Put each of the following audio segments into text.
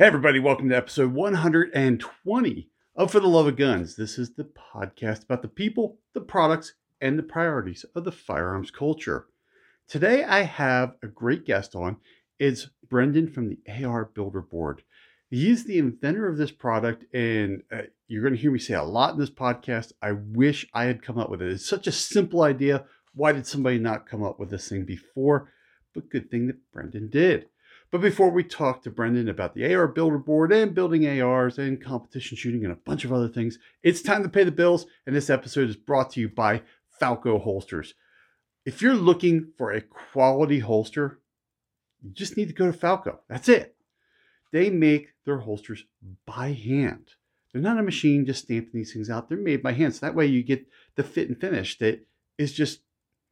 Hey, everybody, welcome to episode 120 of For the Love of Guns. This is the podcast about the people, the products, and the priorities of the firearms culture. Today, I have a great guest on. It's Brandon from the AR Builder Board. He's the inventor of this product, and uh, you're going to hear me say a lot in this podcast. I wish I had come up with it. It's such a simple idea. Why did somebody not come up with this thing before? But good thing that Brandon did. But before we talk to Brandon about the AR Builder Board and building ARs and competition shooting and a bunch of other things, it's time to pay the bills. And this episode is brought to you by Falco Holsters. If you're looking for a quality holster, you just need to go to Falco. That's it. They make their holsters by hand. They're not a machine just stamping these things out. They're made by hand. So that way you get the fit and finish that is just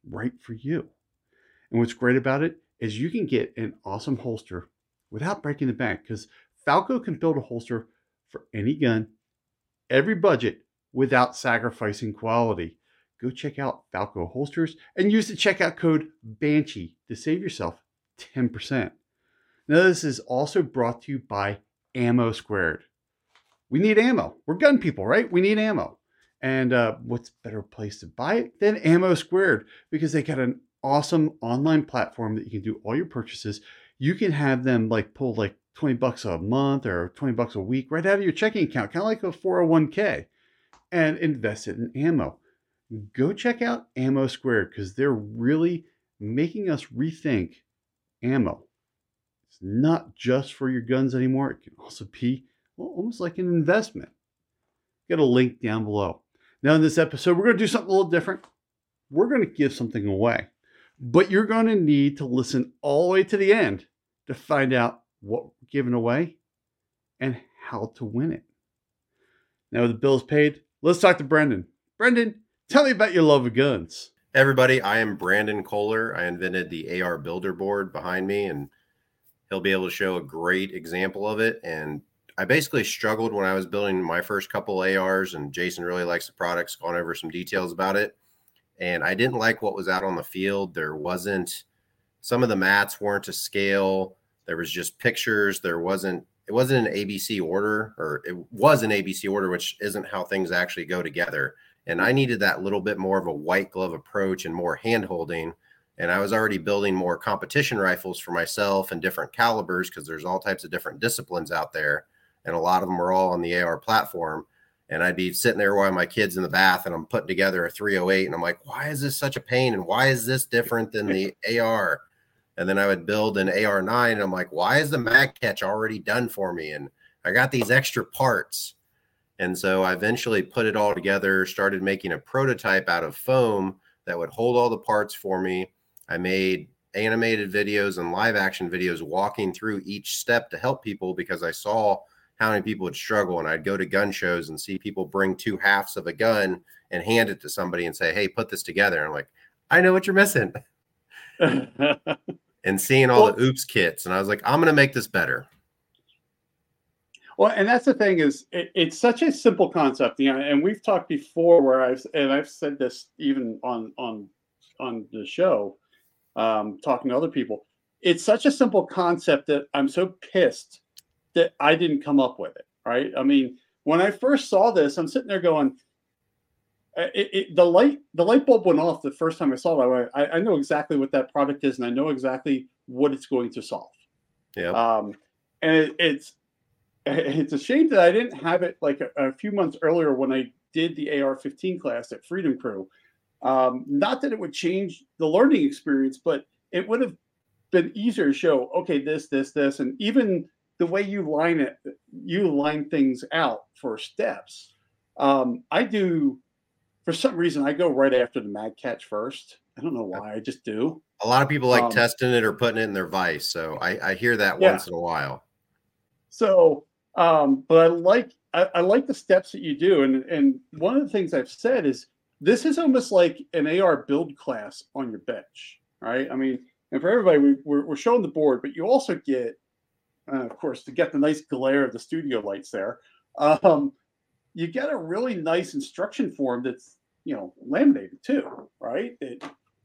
right for you. And what's great about it is you can get an awesome holster without breaking the bank because Falco can build a holster for any gun, every budget, without sacrificing quality. Go check out Falco holsters and use the checkout code Banshee to save yourself 10%. Now, this is also brought to you by Ammo Squared. We need ammo. We're gun people, right? We need ammo. And uh, what's better place to buy it than Ammo Squared? Because they got an awesome online platform that you can do all your purchases. You can have them like pull like 20 bucks a month or 20 bucks a week right out of your checking account, kind of like a 401k, and invest it in ammo. Go check out Ammo Squared because they're really making us rethink ammo. It's not just for your guns anymore, it can also be well, almost like an investment. Get a link down below. Now, in this episode, we're going to do something a little different. We're going to give something away. But you're going to need to listen all the way to the end to find out what we're giving away and how to win it. Now, the bill's paid, let's talk to Brandon. Brandon, tell me about your love of guns. Everybody, I am Brandon Kolar. I invented the AR Builder board behind me, and he'll be able to show a great example of it. And I basically struggled when I was building my first couple ARs, and Jason really likes the products, gone over some details about it and I didn't like what was out on the field. There wasn't some of the mats weren't to scale. There was just pictures. There wasn't it wasn't an ABC order, or it was an ABC order, which isn't how things actually go together. And I needed that little bit more of a white glove approach and more hand holding. And I was already building more competition rifles for myself and different calibers because there's all types of different disciplines out there. And a lot of them are all on the AR platform and I'd be sitting there while my kids in the bath and I'm putting together a 308 and I'm like, why is this such a pain? And why is this different than the AR? And then I would build an AR9 and I'm like, why is the mag catch already done for me? And I got these extra parts. And so I eventually put it all together, started making a prototype out of foam that would hold all the parts for me. I made animated videos and live action videos walking through each step to help people because I saw how many people would struggle. And I'd go to gun shows and see people bring two halves of a gun and hand it to somebody and say, Hey, put this together. And I'm like, I know what you're missing. and seeing all well, the oops kits. And I was like, I'm going to make this better. Well, and that's the thing is it, it's such a simple concept, you know, and we've talked before where I've, and I've said this even on, on, on the show, um, talking to other people. It's such a simple concept that I'm so pissed that I didn't come up with it. Right. I mean, when I first saw this, I'm sitting there going, it, it, the light the light bulb went off the first time I saw it. I, I know exactly what that product is, and I know exactly what it's going to solve. Yeah. Um, and it, it's it's a shame that I didn't have it like a, a, few months earlier when I did the AR-15 class at Freedom Crew. Um, not that it would change the learning experience, but it would have been easier to show. Okay, this, this, this, and even the way you line it, you line things out for steps. Um, I do, for some reason, I go right after the mag catch first. I don't know why. I just do. A lot of people like um, testing it or putting it in their vise. So I, I hear that yeah. once in a while. So, um, but I like I, I, like the steps that you do, and and one of the things I've said is this is almost like an AR build class on your bench, right? I mean, and for everybody, we, we're, we're showing the board, but you also get uh, of course, to get the nice glare of the studio lights there, um, you get a really nice instruction form that's you know laminated too, right?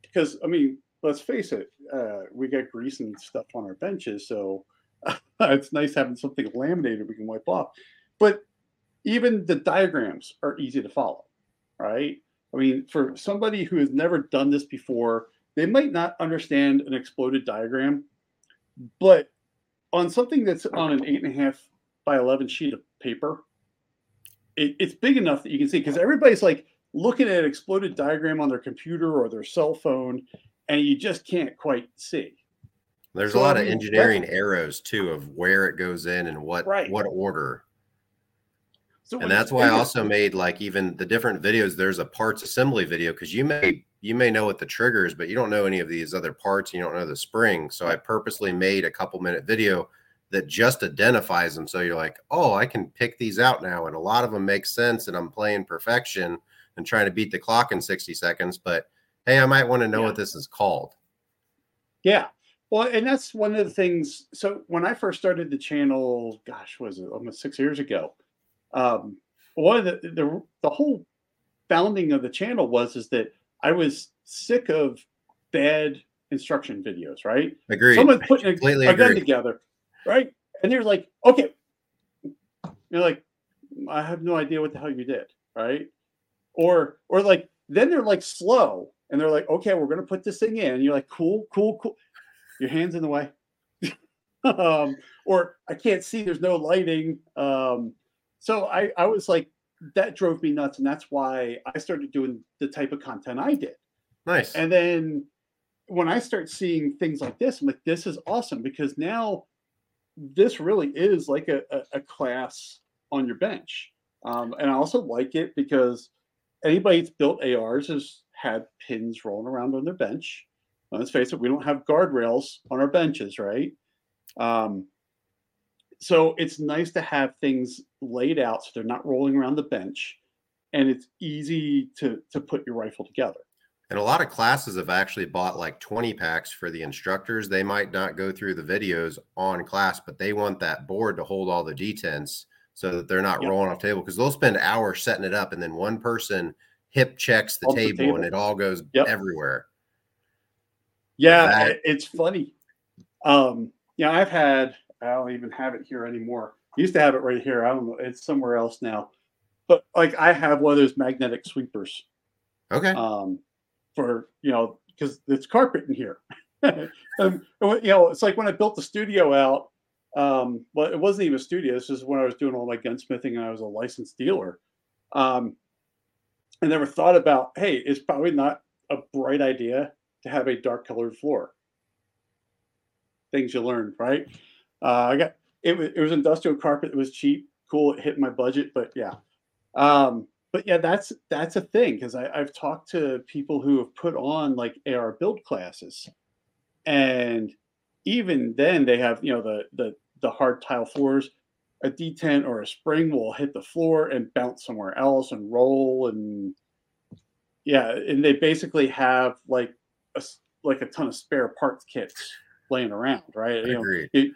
Because I mean, let's face it, uh, we get grease and stuff on our benches, so it's nice having something laminated we can wipe off. But even the diagrams are easy to follow, right? I mean, for somebody who has never done this before, they might not understand an exploded diagram, but on something that's on an eight and a half by 11 sheet of paper, it, it's big enough that you can see because everybody's like looking at an exploded diagram on their computer or their cell phone, and you just can't quite see. There's so, a lot of engineering arrows too of where it goes in and what right. what order. So and that's why I also made like even the different videos. There's a parts assembly video because you may you may know what the triggers, but you don't know any of these other parts. You don't know the spring. So I purposely made a couple minute video that just identifies them. So you're like, oh, I can pick these out now, and a lot of them make sense. And I'm playing perfection and trying to beat the clock in 60 seconds. But hey, I might want to know yeah. what this is called. Yeah, well, and that's one of the things. So when I first started the channel, gosh, was it almost six years ago? Um, one of the, the the whole founding of the channel was is that I was sick of bad instruction videos. Right? Agreed. Someone putting a, a gun together, right? And they're like, okay, you're like, I have no idea what the hell you did, right? Or or like then they're like slow and they're like, okay, we're gonna put this thing in. And you're like, cool, cool, cool your hands in the way. um, or I can't see, there's no lighting. Um, so I, I was like, that drove me nuts. And that's why I started doing the type of content I did. Nice. And then when I start seeing things like this, I'm like, this is awesome because now this really is like a, a, a class on your bench. Um, and I also like it because anybody that's built ARs has had pins rolling around on their bench let's face it, we don't have guardrails on our benches, right? Um, so it's nice to have things laid out so they're not rolling around the bench and it's easy to to put your rifle together. And a lot of classes have actually bought like 20 packs for the instructors. They might not go through the videos on class, but they want that board to hold all the detents so that they're not yep. rolling off table because they'll spend hours setting it up and then one person hip checks the, table, the table, and it all goes yep. everywhere. Yeah, that. it's funny. Um, yeah, I've had. I don't even have it here anymore. used to have it right here. I don't know. It's somewhere else now. But like, I have one of those magnetic sweepers. Okay. Um, for you know, because it's carpet in here. and, you know, it's like when I built the studio out. Um, well, it wasn't even a studio. This is when I was doing all my gunsmithing and I was a licensed dealer. Um, I never thought about, hey, it's probably not a bright idea to have a dark colored floor. Things you learn, right? Uh, I got it was it was industrial carpet. It was cheap, cool. It hit my budget, but yeah. Um, but yeah, that's that's a thing because I've talked to people who have put on like AR build classes, and even then they have you know the the the hard tile floors. A detent or a spring will hit the floor and bounce somewhere else and roll and yeah, and they basically have like a, like a ton of spare parts kits laying around, right? You. Know, it,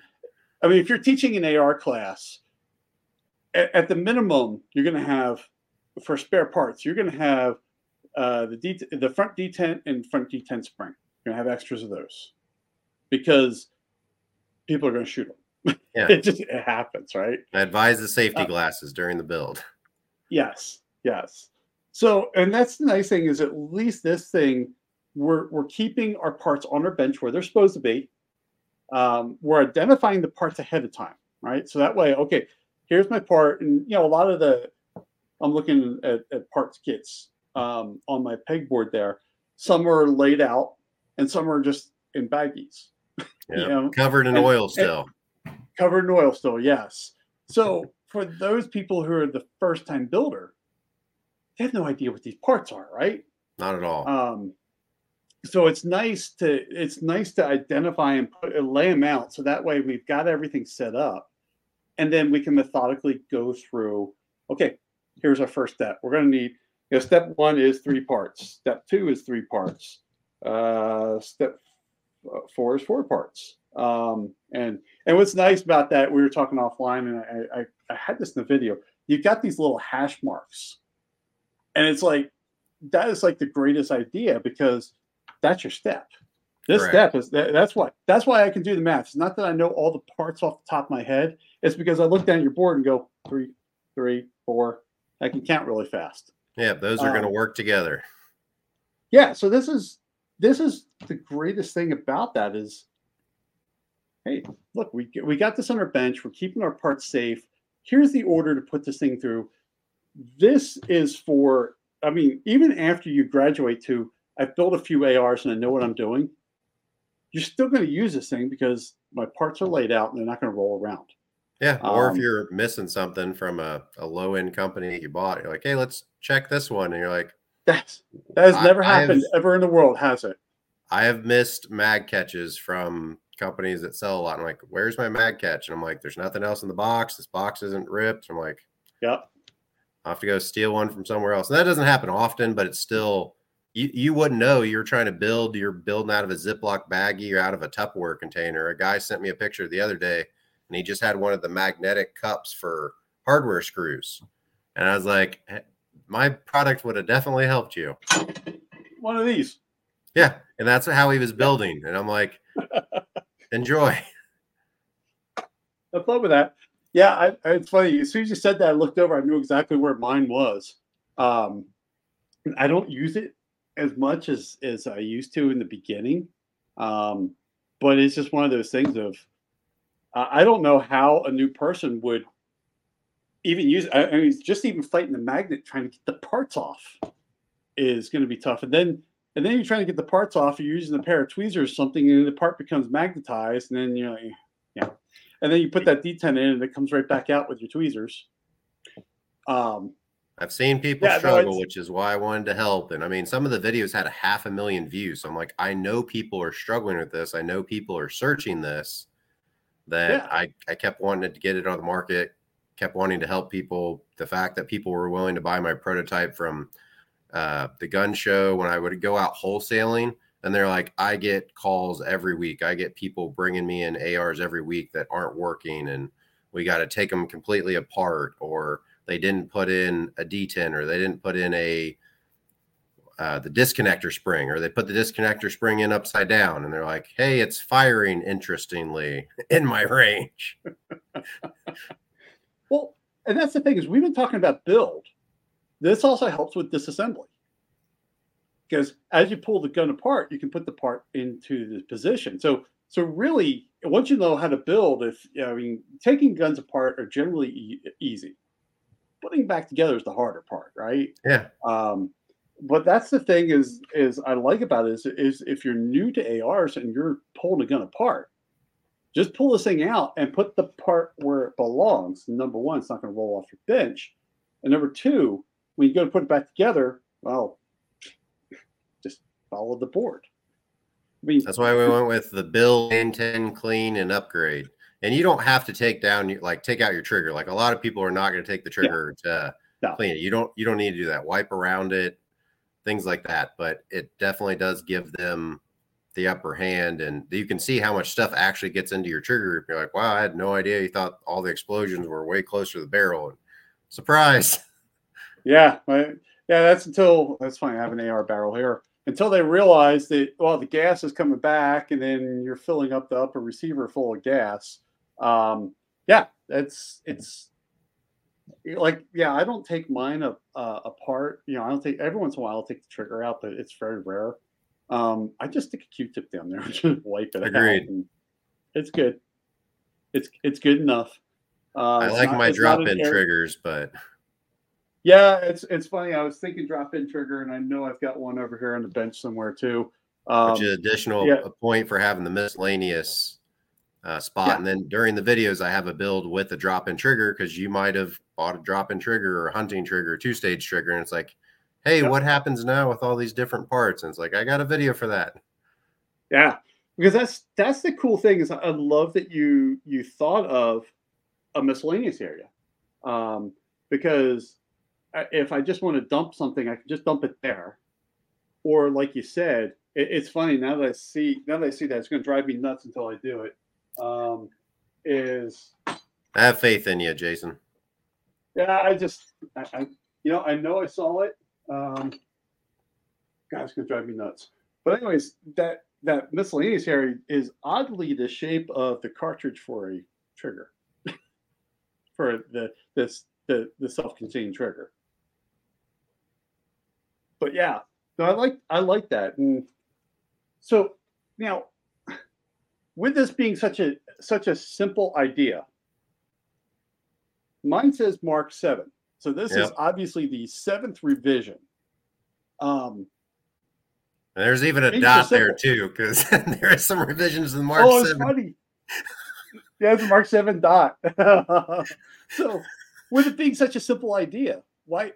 I mean, if you're teaching an AR class, at, at the minimum, you're going to have for spare parts, you're going to have uh, the det- the front detent and front detent spring. You're going to have extras of those because people are going to shoot them. Yeah. it just it happens, right? I advise the safety uh, glasses during the build. Yes, yes. So, and that's the nice thing is at least this thing we're, we're keeping our parts on our bench where they're supposed to be. Um, we're identifying the parts ahead of time, right? So that way, okay, here's my part. And, you know, a lot of the, I'm looking at, at parts kits um, on my pegboard there. Some are laid out and some are just in baggies. Yeah, you know? covered in and, oil still. Covered in oil still, yes. So for those people who are the first time builder, they have no idea what these parts are, right? Not at all. Um, so it's nice to it's nice to identify and put lay them out. So that way we've got everything set up and then we can methodically go through okay here's our first step. We're going to need you know step one is three parts. Step two is three parts. Uh, step uh, four is four parts. Um, and and what's nice about that we were talking offline and I, I i had this in the video. You've got these little hash marks. And it's like that is like the greatest idea because that's your step. This Correct. step is that, that's why that's why I can do the math. It's not that I know all the parts off the top of my head. It's because I look down your board and go three, three, four. I can count really fast. Yeah, those are um, going to work together. Yeah, so this is this is the greatest thing about that is, hey, look, we we got this on our bench. We're keeping our parts safe. Here's the order to put this thing through. This is for. I mean, even after you graduate to, I've built a few ARs and I know what I'm doing. You're still going to use this thing because my parts are laid out and they're not going to roll around. Yeah. Or um, if you're missing something from a, a low end company you bought, you're like, hey, let's check this one. And you're like, that's that has never happened have, ever in the world, has it? I have missed mag catches from companies that sell a lot. I'm like, where's my mag catch? And I'm like, there's nothing else in the box. This box isn't ripped. I'm like, yep. I have to go steal one from somewhere else. And that doesn't happen often, but it's still you, you wouldn't know you're trying to build, you're building out of a Ziploc baggie or out of a Tupperware container. A guy sent me a picture the other day and he just had one of the magnetic cups for hardware screws. And I was like, my product would have definitely helped you. One of these. Yeah. And that's how he was building. And I'm like, enjoy. I'm fun with that. Yeah, I, it's funny. As soon as you said that, I looked over. I knew exactly where mine was. Um, I don't use it as much as as I used to in the beginning, um, but it's just one of those things of I don't know how a new person would even use. I, mean, just even fighting the magnet, trying to get the parts off, is going to be tough. And then and then you're trying to get the parts off. You're using a pair of tweezers or something, and the part becomes magnetized, and then you're like, yeah. And then you put that detent in, and it comes right back out with your tweezers. Um, I've seen people yeah, struggle, no, which is why I wanted to help. And I mean, some of the videos had a half a million views. So I'm like, I know people are struggling with this. I know people are searching this. That yeah. I, I kept wanting to get it on the market, kept wanting to help people. The fact that people were willing to buy my prototype from uh, the gun show when I would go out wholesaling, and they're like, I get calls every week. I get people bringing me in ARs every week that aren't working, and we got to take them completely apart, or they didn't put in a detent, or they didn't put in a uh, the disconnector spring, or they put the disconnector spring in upside down, and they're like, "Hey, it's firing interestingly in my range." well, and that's the thing is we've been talking about build. This also helps with disassembly because as you pull the gun apart, you can put the part into the position. So, so really, once you know how to build, if I mean, taking guns apart are generally e- easy. Putting back together is the harder part, right? Yeah. Um, but that's the thing is is I like about it is, is if you're new to ARs and you're pulling a gun apart, just pull this thing out and put the part where it belongs. Number one, it's not going to roll off your bench, and number two, when you go to put it back together, well, just follow the board. I mean, that's why we went with the build, maintain, clean, and upgrade. And you don't have to take down like take out your trigger. Like a lot of people are not going to take the trigger yeah. to no. clean it. You don't you don't need to do that. Wipe around it, things like that. But it definitely does give them the upper hand, and you can see how much stuff actually gets into your trigger. You're like, wow, I had no idea. You thought all the explosions were way closer to the barrel. And surprise. Yeah, yeah, that's until that's fine. I have an AR barrel here until they realize that well, the gas is coming back, and then you're filling up the upper receiver full of gas. Um, yeah, it's it's like yeah, I don't take mine a, uh, apart. You know, I don't take every once in a while I'll take the trigger out, but it's very rare. Um, I just stick a Q-tip down there and just wipe it Agreed. out. it's good. It's it's good enough. Uh, I like not, my drop-in triggers, but yeah, it's it's funny. I was thinking drop in trigger, and I know I've got one over here on the bench somewhere too. Um, Which is additional yeah. point for having the miscellaneous uh, spot. Yeah. And then during the videos, I have a build with a drop in trigger because you might have bought a drop in trigger or a hunting trigger, two stage trigger, and it's like, hey, yeah. what happens now with all these different parts? And it's like, I got a video for that. Yeah, because that's that's the cool thing is I love that you you thought of a miscellaneous area um, because if I just want to dump something, I can just dump it there. Or like you said, it, it's funny now that I see now that I see that it's going to drive me nuts until I do it. Um, is I have faith in you, Jason. Yeah, I just I, I you know I know I saw it. Um, going to drive me nuts. But anyways, that that miscellaneous area is oddly the shape of the cartridge for a trigger for the this the the self-contained trigger. But yeah, no, I like I like that. And so now with this being such a such a simple idea, mine says Mark 7. So this yep. is obviously the seventh revision. Um there's even a dot there too, because there are some revisions in Mark. Oh, it's 7. funny. yeah, it's a Mark Seven dot. so, with it being such a simple idea, why?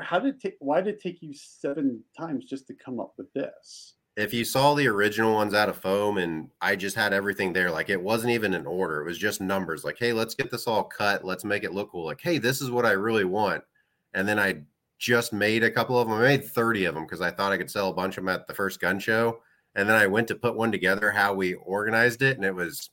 How did it take? Why did it take you seven times just to come up with this? If you saw the original ones out of foam, and I just had everything there, like it wasn't even an order; it was just numbers. Like, hey, let's get this all cut. Let's make it look cool. Like, hey, this is what I really want. And then I just made a couple of them. I made 30 of them because I thought I could sell a bunch of them at the first gun show. And then I went to put one together how we organized it. And it was,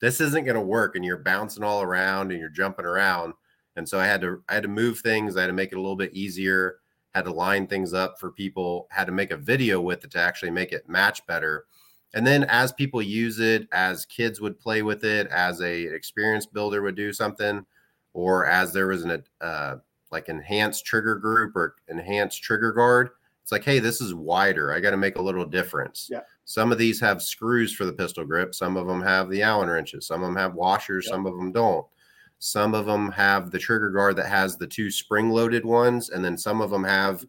this isn't going to work. And you're bouncing all around and you're jumping around. And so I had to, I had to move things. I had to make it a little bit easier, had to line things up for people, had to make a video with it to actually make it match better. And then as people use it, as kids would play with it, as a experience builder would do something, or as there was an, uh, like enhanced trigger group or enhanced trigger guard. It's like, hey, this is wider. I got to make a little difference. Yeah. Some of these have screws for the pistol grip. Some of them have the Allen wrenches. Some of them have washers. Yeah. Some of them don't. Some of them have the trigger guard that has the two spring loaded ones. And then some of them have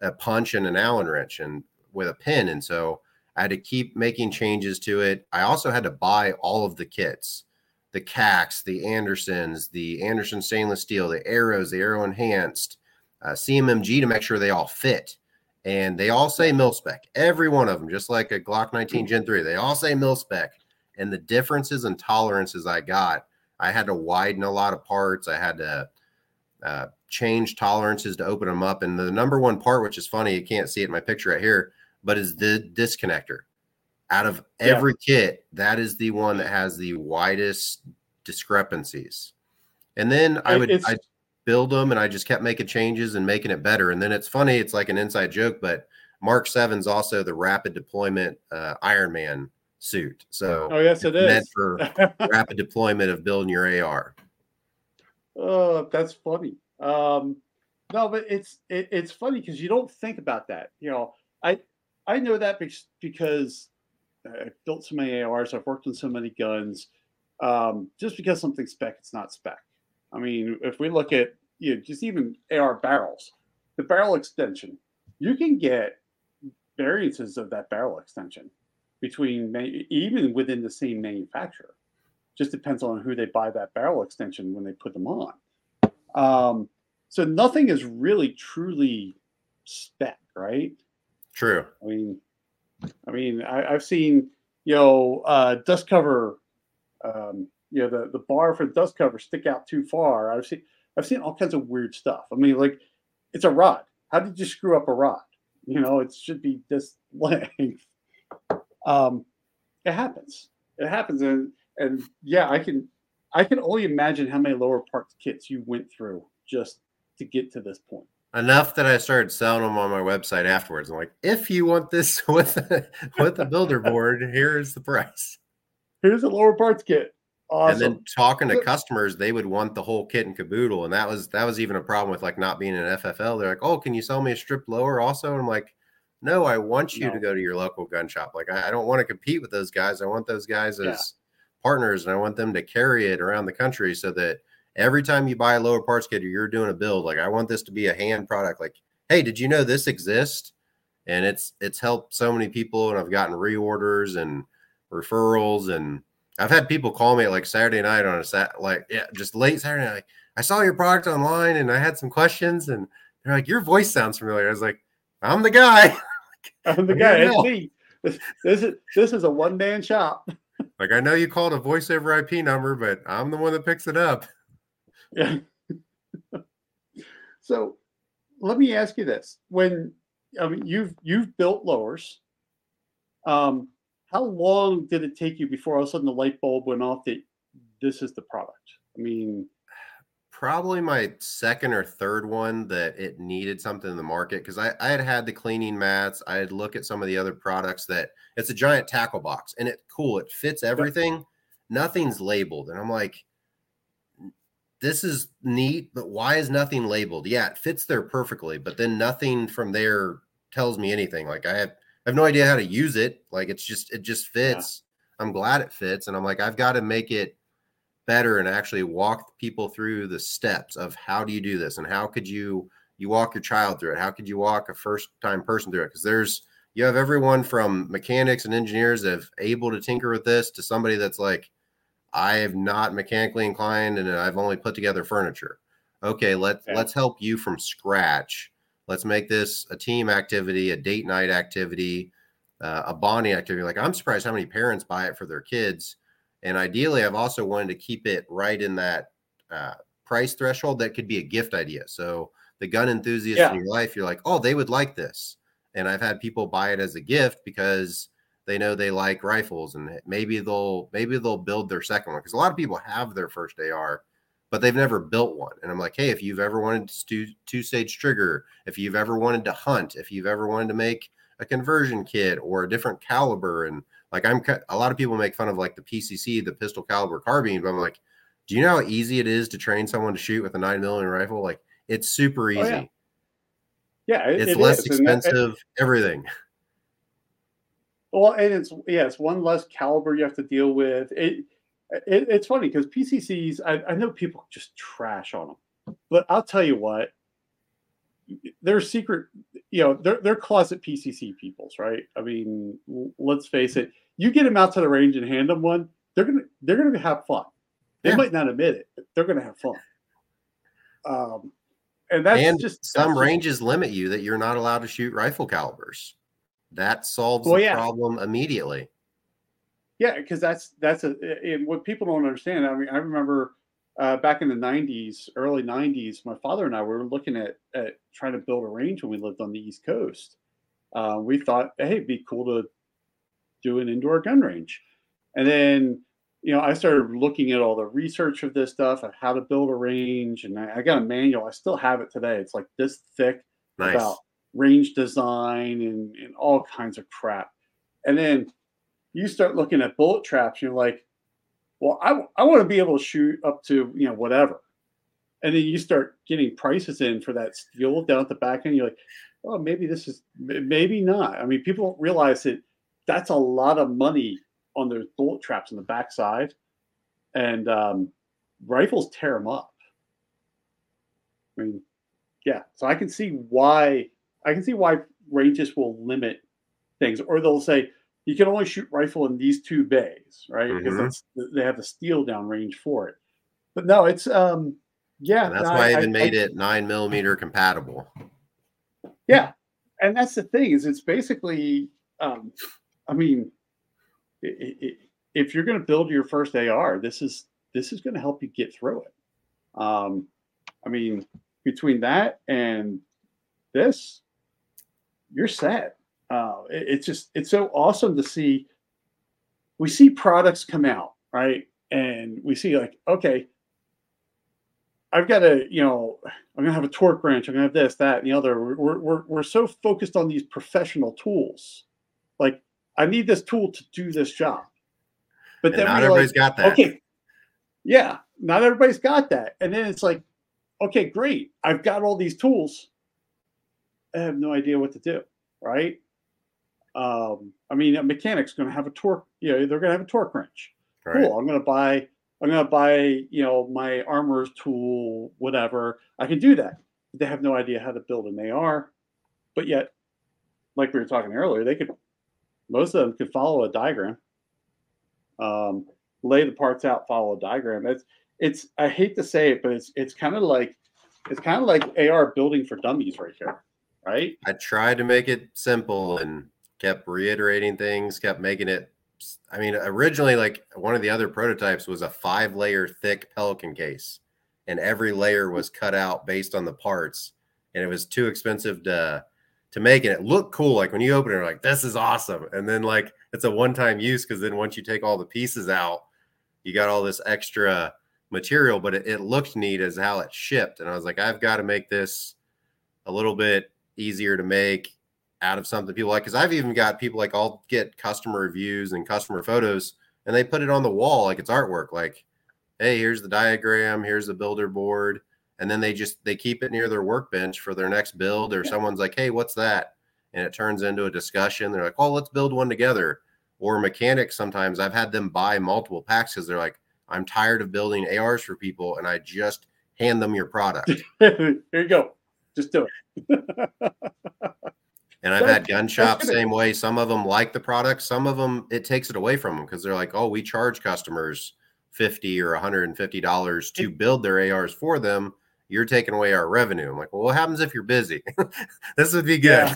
a punch and an Allen wrench and with a pin. And so I had to keep making changes to it. I also had to buy all of the kits the CACs, the Andersons, the Anderson stainless steel, the Aeros, the Aero enhanced, uh, CMMG to make sure they all fit. And they all say mil spec, every one of them, just like a Glock 19 Gen 3. They all say mil spec. And the differences and tolerances I got, I had to widen a lot of parts. I had to uh, change tolerances to open them up. And the number one part, which is funny, you can't see it in my picture right here, but is the disconnector out of every yeah. kit, that is the one that has the widest discrepancies. And then I would I build them and I just kept making changes and making it better. And then it's funny, it's like an inside joke, but Mark Seven's also the rapid deployment uh, Iron Man suit. So oh yes, it is meant for rapid deployment of building your AR. Oh, that's funny. Um, no, but it's it, it's funny because you don't think about that. You know, I I know that because I've built so many ARs. I've worked on so many guns. Um, just because something's spec, it's not spec. I mean, if we look at you know, just even AR barrels, the barrel extension, you can get variances of that barrel extension between even within the same manufacturer. Just depends on who they buy that barrel extension when they put them on. Um, so nothing is really truly spec, right? True. I mean, I mean, I, have seen you know uh, dust cover, um, you know the the bar for the dust cover stick out too far. I've seen I've seen all kinds of weird stuff. I mean, like it's a rod. How did you screw up a rod? You know, it should be this length. Um, it happens. It happens, and and yeah, I can I can only imagine how many lower parts kits you went through just to get to this point enough that I started selling them on my website afterwards. I'm like, if you want this with with the builder board, here's the price. Here's a lower parts kit. Awesome. And then talking to customers, they would want the whole kit and caboodle, and that was that was even a problem with like not being an FFL. They're like, "Oh, can you sell me a strip lower also?" And I'm like, "No, I want you no. to go to your local gun shop. Like, I, I, don't want to compete with those guys. I want those guys as yeah. partners, and I want them to carry it around the country so that every time you buy a lower parts kit or you're doing a build, like I want this to be a hand product. Like, hey, did you know this exists? And it's it's helped so many people, and I've gotten reorders and referrals, and I've had people call me like Saturday night on a sat like yeah, just late Saturday night. Like, I saw your product online and I had some questions, and they're like, your voice sounds familiar. I was like, I'm the guy. I'm the guy. It's me. This, this is this is a one man shop. Like I know you called a voice over IP number, but I'm the one that picks it up. Yeah. so let me ask you this. When I mean you've you've built lowers, um, how long did it take you before all of a sudden the light bulb went off that this is the product? I mean probably my second or third one that it needed something in the market because I, I had had the cleaning mats. I had look at some of the other products that it's a giant tackle box and it cool. It fits everything. Nothing's labeled. And I'm like, this is neat, but why is nothing labeled? Yeah, it fits there perfectly, but then nothing from there tells me anything. Like I have I have no idea how to use it. Like it's just it just fits. Yeah. I'm glad it fits. And I'm like, I've got to make it better and actually walk people through the steps of how do you do this and how could you you walk your child through it? How could you walk a first time person through it? Because there's you have everyone from mechanics and engineers that have able to tinker with this to somebody that's like i have not mechanically inclined and i've only put together furniture. Okay let's okay. let's help you from scratch. Let's make this a team activity a date night activity uh, a bonding activity. Like i'm surprised how many parents buy it for their kids and ideally, I've also wanted to keep it right in that uh, price threshold that could be a gift idea. So the gun enthusiast yeah. in your life, you're like, oh, they would like this. And I've had people buy it as a gift because they know they like rifles and maybe they'll maybe they'll build their second one because a lot of people have their first AR but they've never built one and I'm like hey if you've ever wanted to do two stage trigger if you've ever wanted to hunt if you've ever wanted to make a conversion kit or a different caliber and like I'm a lot of people make fun of like the PCC, the pistol caliber carbine, but I'm like, do you know how easy it is to train someone to shoot with a nine millimeter rifle? Like it's super easy. Oh, yeah. yeah it, it's it less is. expensive. everything. Well, and it's yeah, it's one less caliber you have to deal with. It, it it's funny because PCCs, I, I know people just trash on them, but I'll tell you what, they're secret, you know, they're they're closet PCC peoples, right? I mean, let's face it. You get them out to the range and hand them one, they're gonna they're gonna have fun. They yeah. might not admit it, but they're gonna have fun. Um, and that's and just some ranges just, limit you that you're not allowed to shoot rifle calibers. That solves well, the yeah. problem immediately. Yeah, because that's that's a and what people don't understand. I mean, I remember uh, back in the 90s, early 90s, my father and I were looking at, at trying to build a range when we lived on the East Coast. Uh, we thought, hey, it'd be cool to do an indoor gun range. And then, you know, I started looking at all the research of this stuff of how to build a range. And I, I got a manual. I still have it today. It's like this thick nice. about range design and, and all kinds of crap. And then you start looking at bullet traps, you're like, well, I, I want to be able to shoot up to, you know, whatever. And then you start getting prices in for that steel down at the back end. You're like, oh, maybe this is, maybe not. I mean, people don't realize that that's a lot of money on those bullet traps on the backside. And um, rifles tear them up. I mean, yeah. So I can see why, I can see why ranges will limit things, or they'll say, you can only shoot rifle in these two bays, right? Mm-hmm. Because they have the steel down range for it. But no, it's um, yeah. And that's why I, I even made I, it nine millimeter compatible. Yeah, and that's the thing is it's basically, um, I mean, it, it, if you're going to build your first AR, this is this is going to help you get through it. Um, I mean, between that and this, you're set uh, it, it's just it's so awesome to see. We see products come out, right? And we see like, okay, I've got a, you know, I'm gonna have a torque wrench. I'm gonna have this, that, and the other. We're we're we're so focused on these professional tools. Like, I need this tool to do this job. But and then not everybody's like, got that. Okay, yeah, not everybody's got that. And then it's like, okay, great. I've got all these tools. I have no idea what to do. Right. Um, I mean, a mechanic's going to have a torque. You know, they're going to have a torque wrench. Right. Cool. I'm going to buy. I'm going to buy. You know, my armorer's tool, whatever. I can do that. They have no idea how to build an AR, but yet, like we were talking earlier, they could. Most of them could follow a diagram. Um, lay the parts out, follow a diagram. It's it's. I hate to say it, but it's it's kind of like it's kind of like AR building for dummies right here, right? I tried to make it simple and kept reiterating things, kept making it. I mean, originally, like one of the other prototypes was a five layer thick Pelican case, and every layer was cut out based on the parts, and it was too expensive to to make. And it looked cool. Like when you open it, like this is awesome. And then like it's a one time use because then once you take all the pieces out, you got all this extra material, but it, it looked neat as how it shipped. And I was like, I've got to make this a little bit easier to make out of something people like. Cause I've even got people like, I'll get customer reviews and customer photos and they put it on the wall like it's artwork. Like, hey, here's the diagram, here's the builder board. And then they just they keep it near their workbench for their next build, or someone's like, hey, what's that? And it turns into a discussion. They're like, oh, let's build one together. Or mechanics, sometimes I've had them buy multiple packs because they're like, I'm tired of building ARs for people, and I just hand them your product. Here you go. Just do it. And I've had gun shops same way. Some of them like the product. Some of them it takes it away from them because they're like, oh, we charge customers fifty or one hundred and fifty dollars to build their ARs for them. You're taking away our revenue. I'm like, well, what happens if you're busy? this would be good. Yeah.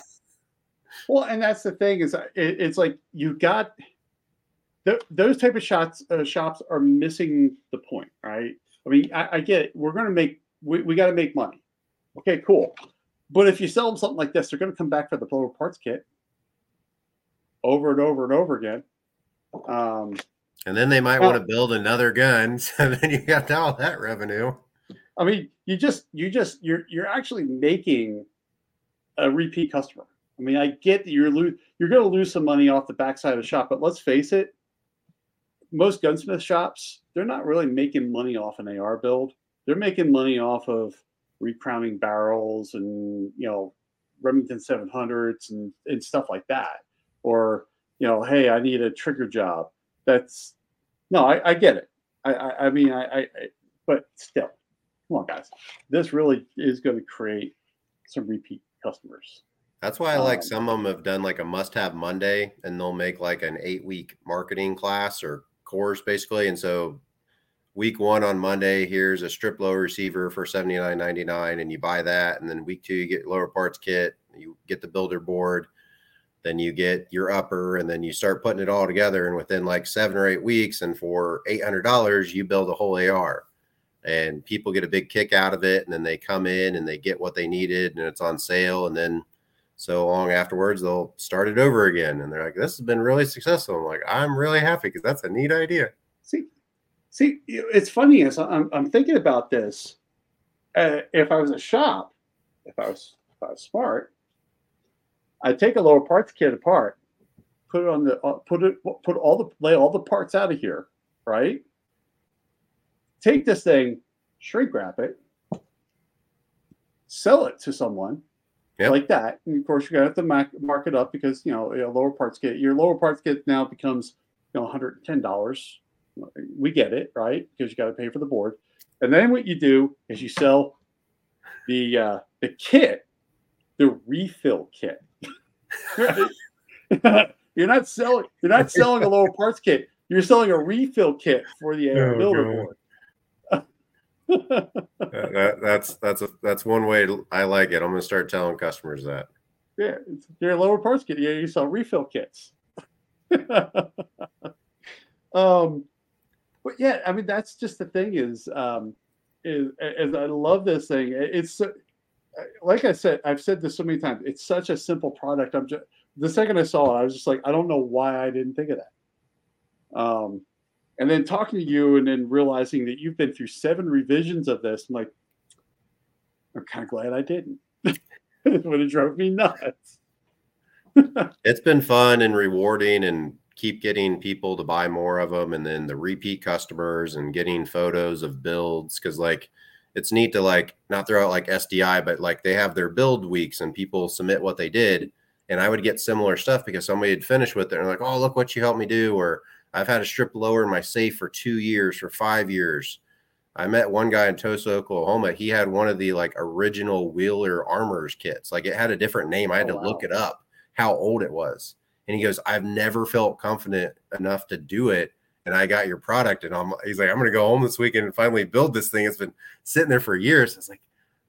Well, and that's the thing is, it, it's like you got th- those type of shots. Uh, shops are missing the point, right? I mean, I, I get it. We're going to make we, we got to make money. Okay, cool. But if you sell them something like this, they're going to come back for the lower parts kit over and over and over again. Um, and then they might want to build another gun, so then you got all that revenue. I mean, you just you just you're you're actually making a repeat customer. I mean, I get that you're lo- you're going to lose some money off the backside of the shop, but let's face it, most gunsmith shops they're not really making money off an AR build. They're making money off of recrowning barrels and you know Remington 700s and, and stuff like that. Or you know, hey, I need a trigger job. That's no, I, I get it. I, I, I mean, I, I, but still, come on, guys. This really is going to create some repeat customers. That's why I like um, some of them have done like a must-have Monday, and they'll make like an eight-week marketing class or course basically. And so week one on Monday, here's a strip lower receiver for seventy nine ninety nine, and you buy that. And then week two, you get lower parts kit, you get the builder board, then you get your upper, and then you start putting it all together. And within like seven or eight weeks, and for eight hundred dollars, you build a whole AR. And people get a big kick out of it, and then they come in and they get what they needed, and it's on sale. And then so long afterwards, they'll start it over again, and they're like, "This has been really successful." I'm like, "I'm really happy because that's a neat idea." See, See, it's funny as I'm, I'm thinking about this. Uh, if I was a shop, if I was if I was smart, I'd take a lower parts kit apart, put it on the uh, put it put all the lay all the parts out of here, right? Take this thing, shrink wrap it, sell it to someone yep. like that. And of course, you're gonna have to mark, mark it up because you know a lower parts kit. Your lower parts kit now becomes you know 110 dollars we get it, right? Because you got to pay for the board. And then what you do is you sell the uh, the kit, the refill kit. you're not selling you're not selling a lower parts kit. You're selling a refill kit for the oh, builder board. that, that's that's a, that's one way I like it. I'm going to start telling customers that. Yeah, you're lower parts kit. Yeah, you sell refill kits. um, but yeah, I mean that's just the thing is, um, is, is I love this thing. It's like I said, I've said this so many times. It's such a simple product. I'm just the second I saw it, I was just like, I don't know why I didn't think of that. Um, and then talking to you and then realizing that you've been through seven revisions of this, I'm like, I'm kind of glad I didn't. it would have drove me nuts. it's been fun and rewarding and keep getting people to buy more of them and then the repeat customers and getting photos of builds because like it's neat to like not throw out like sdi but like they have their build weeks and people submit what they did and i would get similar stuff because somebody had finished with it and like oh look what you helped me do or i've had a strip lower in my safe for two years for five years i met one guy in tulsa oklahoma he had one of the like original wheeler armors kits like it had a different name i had oh, to wow. look it up how old it was and he goes, I've never felt confident enough to do it. And I got your product. And I'm he's like, I'm gonna go home this weekend and finally build this thing. It's been sitting there for years. I was like,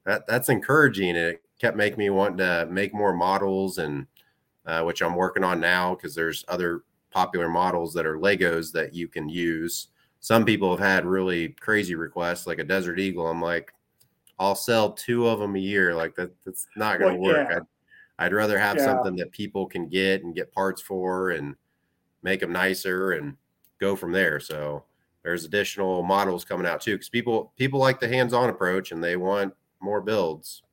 that that's encouraging. And It kept making me want to make more models and uh, which I'm working on now because there's other popular models that are Legos that you can use. Some people have had really crazy requests, like a Desert Eagle. I'm like, I'll sell two of them a year. Like that, that's not going to well, work. Yeah. I'd rather have yeah. something that people can get and get parts for and make them nicer and go from there. So there's additional models coming out too because people people like the hands-on approach and they want more builds.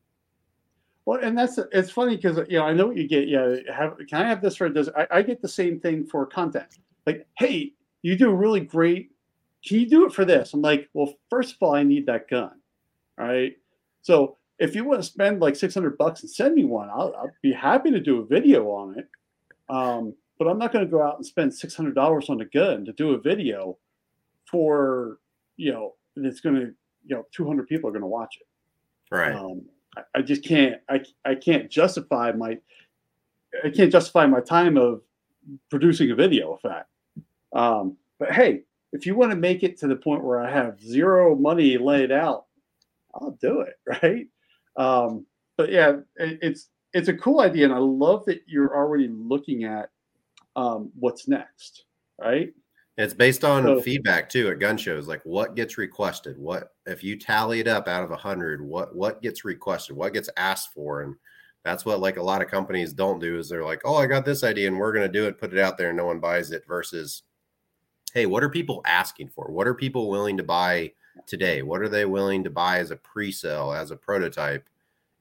Well, and that's it's funny because you know I know what you get. Yeah, have can I have this for this? I, I get the same thing for content. Like, hey, you do really great. Can you do it for this? I'm like, well, first of all, I need that gun, right? So if you want to spend like 600 bucks and send me one, I'll, I'll be happy to do a video on it. Um, but I'm not going to go out and spend $600 on a gun to do a video for, you know, it's going to, you know, 200 people are going to watch it. Right. Um, I, I just can't, I, I can't justify my, I can't justify my time of producing a video of that. Um, but hey, if you want to make it to the point where I have zero money laid out, I'll do it. Right. Um, but yeah, it, it's it's a cool idea, and I love that you're already looking at um, what's next. Right. It's based on So- feedback too at gun shows. Like what gets requested? What if you tally it up out of a hundred? What what gets requested? What gets asked for? And that's what like a lot of companies don't do is they're like, oh, I got this idea and we're gonna do it, put it out there, and no one buys it. Versus, hey, what are people asking for? What are people willing to buy today? What are they willing to buy as a pre-sale, as a prototype?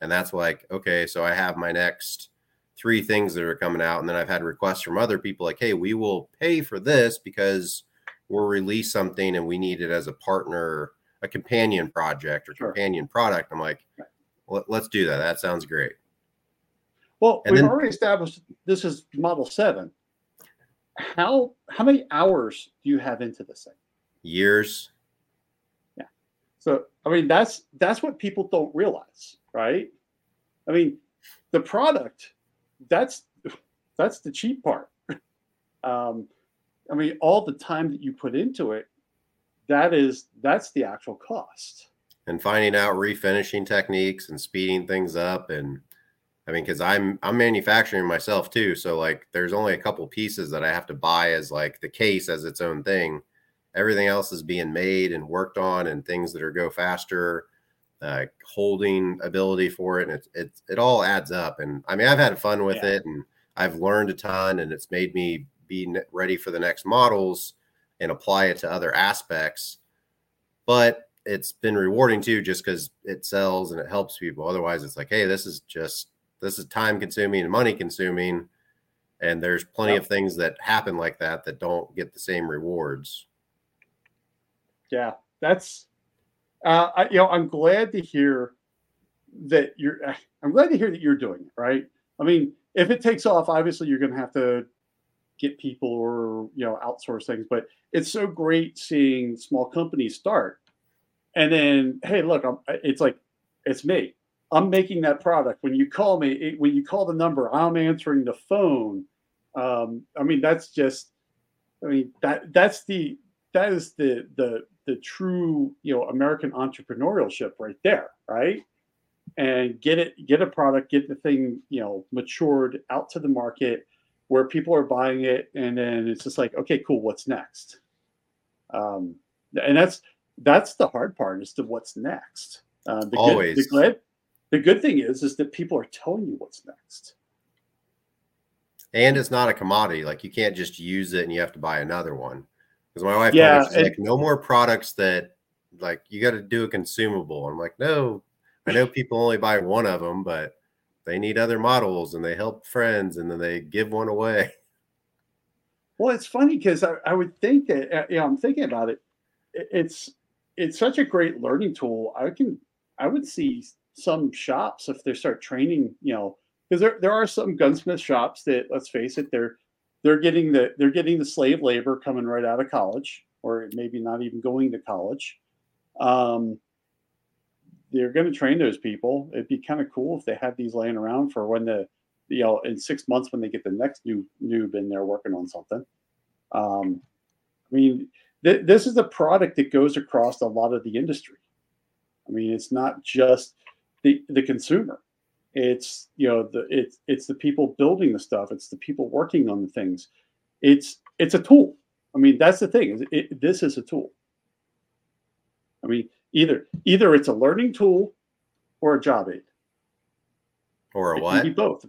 And that's like, okay, so I have my next three things that are coming out and then i've had requests from other people like hey we will pay for this because we'll release something and we need it as a partner a companion project or Sure. companion product i'm like "Let- let's do that that sounds great Well, And we've then- already established this is Model Seven. How how many hours do you have into this thing? years So I mean that's that's what people don't realize, right? I mean, the product that's that's the cheap part. Um, I mean, all the time that you put into it, that is that's the actual cost. and finding out refinishing techniques and speeding things up and i mean because i'm i'm manufacturing myself too so like there's only a couple pieces that i have to buy as like the case as its own thing everything else is being made and worked on and things that are go faster uh, holding ability for it and it's it, it all adds up. And i mean i've had fun with Yeah. it and i've learned a ton and it's made me be ready for the next models and apply it to other aspects. But it's been rewarding too just because it sells and it helps people. Otherwise it's like hey this is just this is time consuming and money consuming and there's plenty of things that happen like that that don't get the same rewards Yeah, that's uh, I, you know I'm glad to hear that you're. I'm glad to hear that you're doing it right. I mean, if it takes off, obviously you're going to have to get people or you know outsource things. But it's so great seeing small companies start, and then hey, look, I'm, it's like it's me. I'm making that product. When you call me, it, when you call the number, I'm answering the phone. Um, I mean, that's just. I mean that that's the that is the the the true you know American entrepreneurship right there, right? And get it, get a product, get the thing you know matured out to the market where people are buying it, and then it's just like, okay, cool, what's next? Um, and that's that's the hard part is to what's next. Uh, the Good, the Always. good, the good thing is is that people are telling you what's next. and it's not a commodity like you can't just use it and you have to buy another one because my wife Yeah, told me she's and- like no more products that like you got to do a consumable i'm like no i know people only buy one of them but they need other models and they help friends and then they give one away Well, it's funny because I, I would think that uh, you know I'm thinking about it. It- It's it's such a great learning tool. I can I would see some shops if they start training, you know, because there there are some gunsmith shops that let's face it, they're they're getting the they're getting the slave labor coming right out of college, or maybe not even going to college. Um, they're going to train those people. It'd be kind of cool if they had these laying around for when the you know in six months when they get the next new noob in there working on something. Um, I mean, th- this is a product that goes across a lot of the industry. I mean, it's not just the the consumer. It's you know the it's it's the people building the stuff. It's the people working on the things. It's it's a tool. I mean, that's the thing. Is it, this is a tool. I mean, either either it's a learning tool or a job aid. or a It can what be both.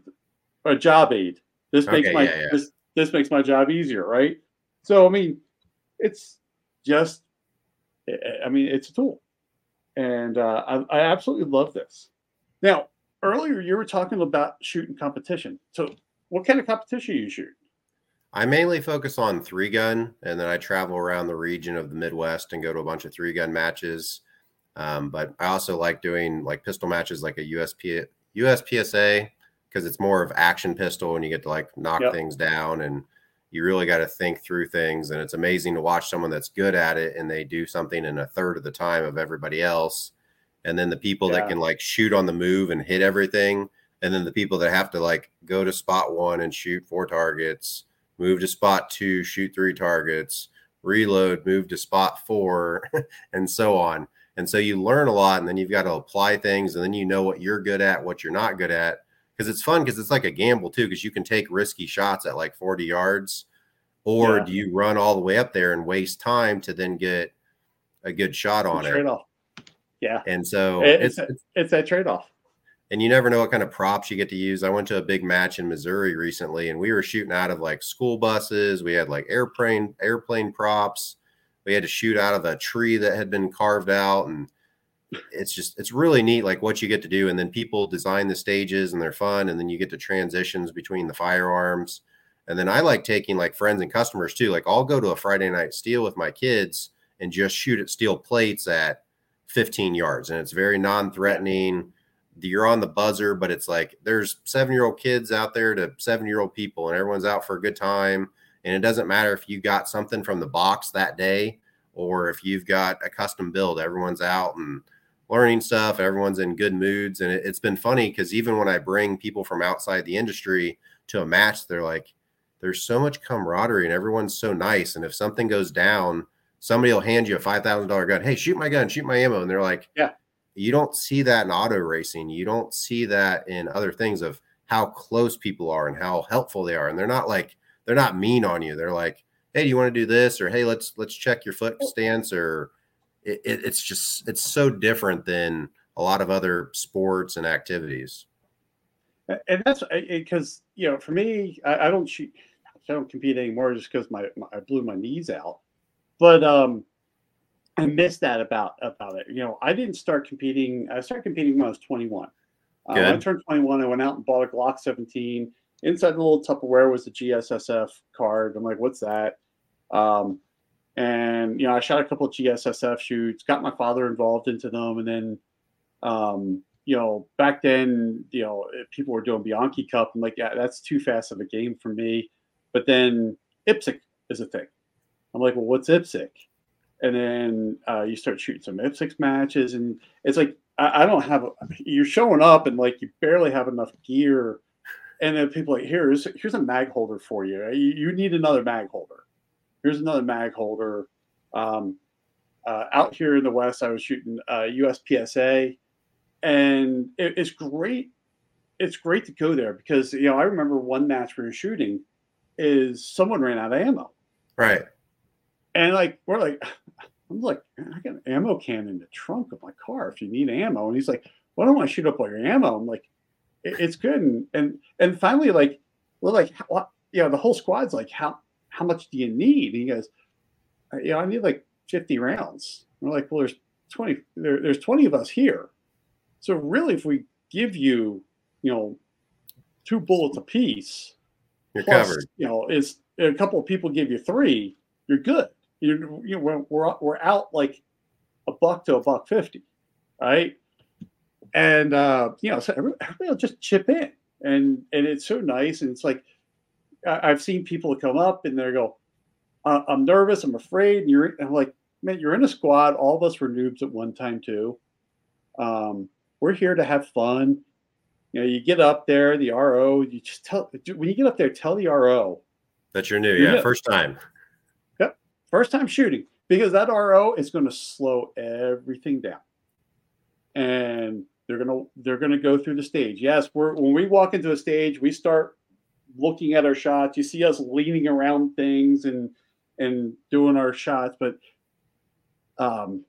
A job aid. This makes my yeah, yeah. this this makes my job easier, right? So I mean, it's just I mean, it's a tool, and uh, I, I absolutely love this. Now, earlier you were talking about shooting competition. So, what kind of competition you shoot? I mainly focus on three gun, and then I travel around the region of the Midwest and go to a bunch of three gun matches. Um, but I also like doing like pistol matches, like a USP USPSA, because it's more of action pistol, and you get to like knock yep. things down, and you really got to think through things. And it's amazing to watch someone that's good at it, and they do something in a third of the time of everybody else. And then the people yeah. that can like shoot on the move and hit everything, and then the people that have to like go to spot one and shoot four targets move to spot two, shoot three targets, reload, move to spot four, and so on. And so you learn a lot, and then you've got to apply things, and then you know what you're good at, what you're not good at. Because it's fun because it's like a gamble too, because you can take risky shots at like 40 yards, or yeah. do you run all the way up there and waste time to then get a good shot on it? Off. Yeah. And so it's, it's, it's that trade off and you never know what kind of props you get to use. I went to a big match in Missouri recently, and we were shooting out of like school buses. We had like airplane airplane props. We had to shoot out of a tree that had been carved out, and it's just it's really neat, like what you get to do. And then people design the stages, and they're fun. And then you get to transitions between the firearms. And then I like taking like friends and customers too. Like I'll go to a Friday night steel with my kids and just shoot at steel plates at 15 yards, and it's very non-threatening you're on the buzzer, but it's like there's seven year old kids out there to seven year old people, and everyone's out for a good time. And it doesn't matter if you got something from the box that day or if you've got a custom build, everyone's out and learning stuff. Everyone's in good moods. And it, has been funny because even when I bring people from outside the industry to a match, they're like, there's so much camaraderie and everyone's so nice. And if something goes down, somebody will hand you a $5,000 gun. Hey, shoot my gun, shoot my ammo. And they're like, yeah, you don't see that in auto racing. You don't see that in other things of how close people are and how helpful they are. And they're not like they're not mean on you. They're like, hey, do you want to do this? Or hey, let's let's check your foot oh. stance. Or it, it, it's just it's so different than a lot of other sports and activities. And that's because you know, for me, I, I don't shoot, I don't compete anymore just because my, my I blew my knees out. But um, I missed that about about it. You know, I didn't start competing. I started competing when I was 21. Uh, when I turned 21, I went out and bought a Glock 17. Inside the little Tupperware was the GSSF card. I'm like, what's that? Um, and you know, I shot a couple of GSSF shoots, got my father involved into them, and then, um, you know, back then, you know, people were doing Bianchi Cup. I'm like, yeah, that's too fast of a game for me. But then IPSC is a thing. I'm like, well, what's IPSC? and then uh, you start shooting some IPSC matches, and it's like I, I don't have. A, you're showing up, and like you barely have enough gear, and then people like here's here's a mag holder for you. You, you need another mag holder. Here's another mag holder. Um, uh, out here in the west, I was shooting uh, USPSA, and it, it's great. It's great to go there because you know I remember one match we were shooting is someone ran out of ammo. Right. And like we're like, I'm like, I got an ammo can in the trunk of my car if you need ammo. And he's like, Why don't I shoot up all your ammo? I'm like, it's good. And and and finally, like, we're like? You know, the whole squad's like, how how much do you need? And he goes, uh, Yeah, I need like 50 rounds. And we're like, well, there's 20. There, there's 20 of us here. So really, if we give you, you know, two bullets a piece, you're plus, covered. You know, is a couple of people give you three, you're good you you know, we're we're out like a buck to a buck fifty, right? And uh, you know, so everybody will just chip in, and and it's so nice, and it's like I've seen people come up and they go, "I'm nervous, I'm afraid," and you're and I'm like, "Man, you're in a squad. All of us were noobs at one time too. Um, we're here to have fun." You know, you get up there, the RO, you just tell when you get up there, tell the RO that you're new. Yeah, first time first time shooting, because that RO is going to slow everything down. And they're gonna they're gonna go through the stage. Yes, we're when we walk into a stage, we start looking at our shots. You see us leaning around things and and doing our shots, but um,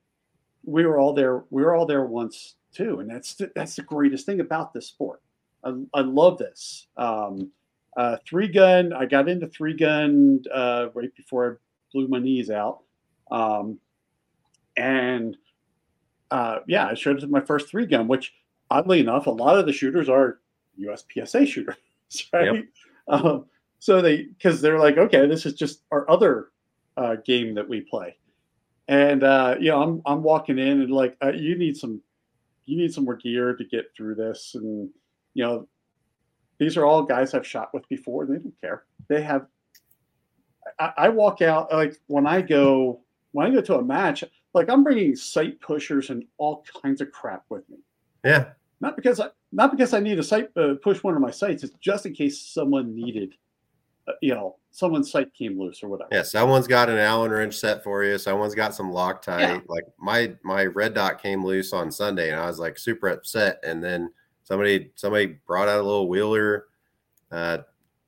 we were all there. We were all there once too, and that's the, that's the greatest thing about this sport. I, I love this. Um, uh, three gun. I got into three gun uh, right before blew my knees out. Um, And uh, yeah, I showed my first three gun, which oddly enough, a lot of the shooters are USPSA shooters, right? Yep. Um, so they because they're like, okay, this is just our other uh, game that we play, and uh, you know, I'm I'm walking in and like, uh, you need some you need some more gear to get through this, and you know, these are all guys I've shot with before, they don't care. They have. I, I walk out like when I go when I go to a match, like I'm bringing sight pushers and all kinds of crap with me. Yeah. Not because I not because I need a sight uh, push one of my sights. It's just in case someone needed, uh, you know, someone's sight came loose or whatever. Yeah, someone's got an Allen wrench set for you. Someone's got some Loctite. Yeah. Like my my red dot came loose on Sunday, and I was like super upset. And then somebody somebody brought out a little wheeler, uh,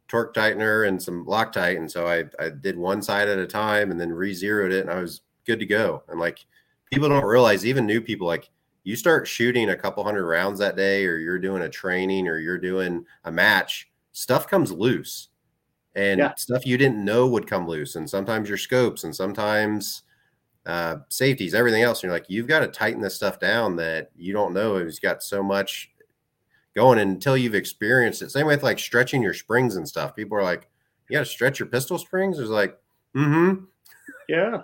torque tightener, and some Loctite, and so I I did one side at a time, and then re zeroed it, and I was good to go. And like people don't realize, even new people, like you start shooting a couple hundred rounds that day, or you're doing a training, or you're doing a match, stuff comes loose and yeah. stuff you didn't know would come loose. And sometimes your scopes and sometimes uh, safeties, everything else. And you're like, you've got to tighten this stuff down that you don't know. It's got so much going until you've experienced it. Same with like stretching your springs and stuff. People are like, you got to stretch your pistol springs. It's like, mm-hmm. Yeah.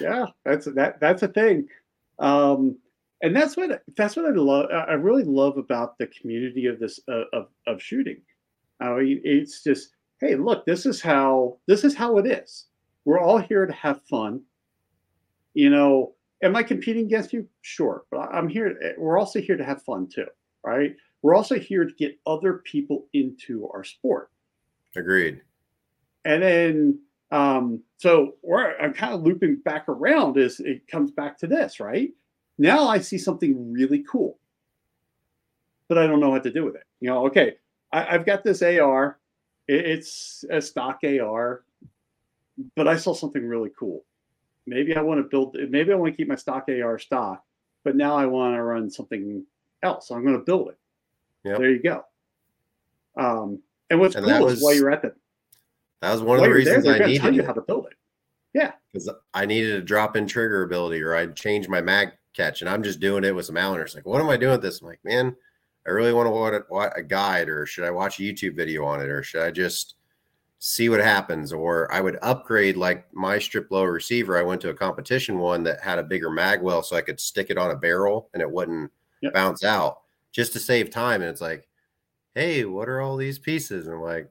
Yeah. That's that, that's a thing. Um, and that's what, that's what I love. I really love about the community of this, uh, of, of shooting. I mean, it's just, hey, look, this is how this is how it is. We're all here to have fun. You know, am I competing against you? Sure, but I'm here. Eh, we're also here to have fun too, right? We're also here to get other people into our sport. Agreed. And then, um, so we're I'm kind of looping back around as it comes back to this, right? Now I see something really cool, but I don't know what to do with it. You know, okay, I, I've got this AR it's a stock AR, but I saw something really cool. Maybe I want to build. Maybe I want to keep my stock AR stock, but now I want to run something else. So I'm going to build it. Yep. There you go. Um, and what's and cool was, is while you're at the that was one of the reasons there, I needed tell you how to build it. Yeah, because I needed a drop in trigger ability, or I'd change my mag catch, and I'm just doing it with some Allen. It's like, what am I doing with this? I'm like, man, I really want to watch a guide, or should I watch a YouTube video on it, or should I just see what happens? Or I would upgrade like my strip low receiver. I went to a competition one that had a bigger mag well, so I could stick it on a barrel and it wouldn't yep. bounce out, just to save time. And it's like, hey, what are all these pieces? And like,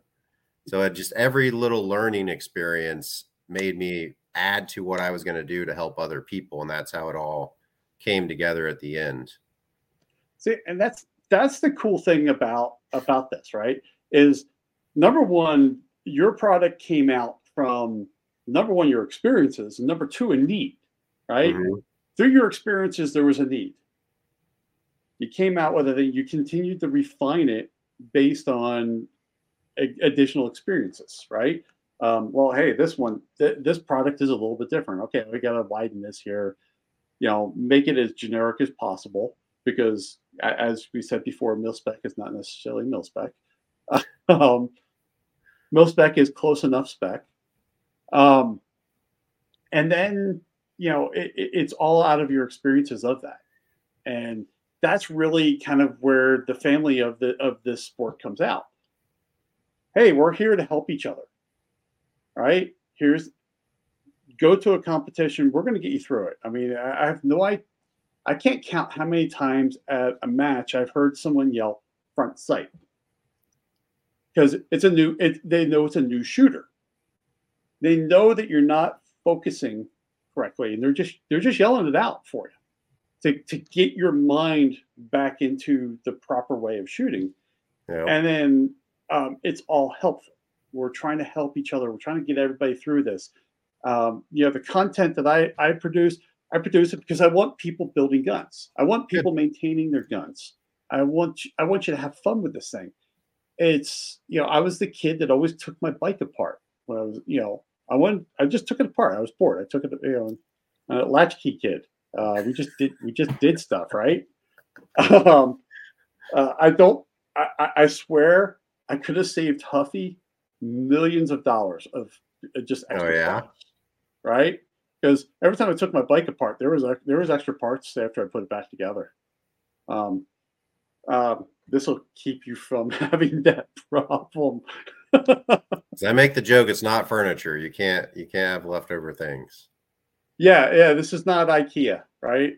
so it just every little learning experience made me add to what I was going to do to help other people, and that's how it all came together at the end. See, and that's that's the cool thing about about this, right? Is number one, your product came out from number one, your experiences, and number two, a need, right? Mm-hmm. Through your experiences, there was a need. You came out with it, and you continued to refine it based on a- additional experiences, right? Um, well, hey, this one, th- this product is a little bit different. Okay, we got to widen this here, you know, make it as generic as possible because as we said before, mil spec is not necessarily mil spec. um, mil spec is close enough spec. Um, and then, you know, it, it, it's all out of your experiences of that. And that's really kind of where the family of the of this sport comes out. Hey, we're here to help each other. Right? Here's go to a competition. We're going to get you through it. I mean, I have no idea I can't count how many times at a match I've heard someone yell front sight because it's a new. It, they know it's a new shooter. They know that you're not focusing correctly, and they're just they're just yelling it out for you to to get your mind back into the proper way of shooting. Yep. And then um, it's all helpful. We're trying to help each other. We're trying to get everybody through this. Um, you know, the content that I I produce I produce it because I want people building guns. I want people maintaining their guns. I want you, I want you to have fun with this thing. It's you know I was the kid that always took my bike apart when I was you know I went I just took it apart. I was bored. I took it you know uh, latchkey kid. Uh, we just did we just did stuff right. um, uh, I don't. I, I swear I could have saved Huffy millions of dollars of uh, just extra oh yeah, right because every time I took my bike apart, there was a, there was extra parts after I put it back together. Um, um, this will keep you from having that problem. I make the joke, it's not furniture. You can't you can't have leftover things. Yeah, yeah. This is not IKEA, right?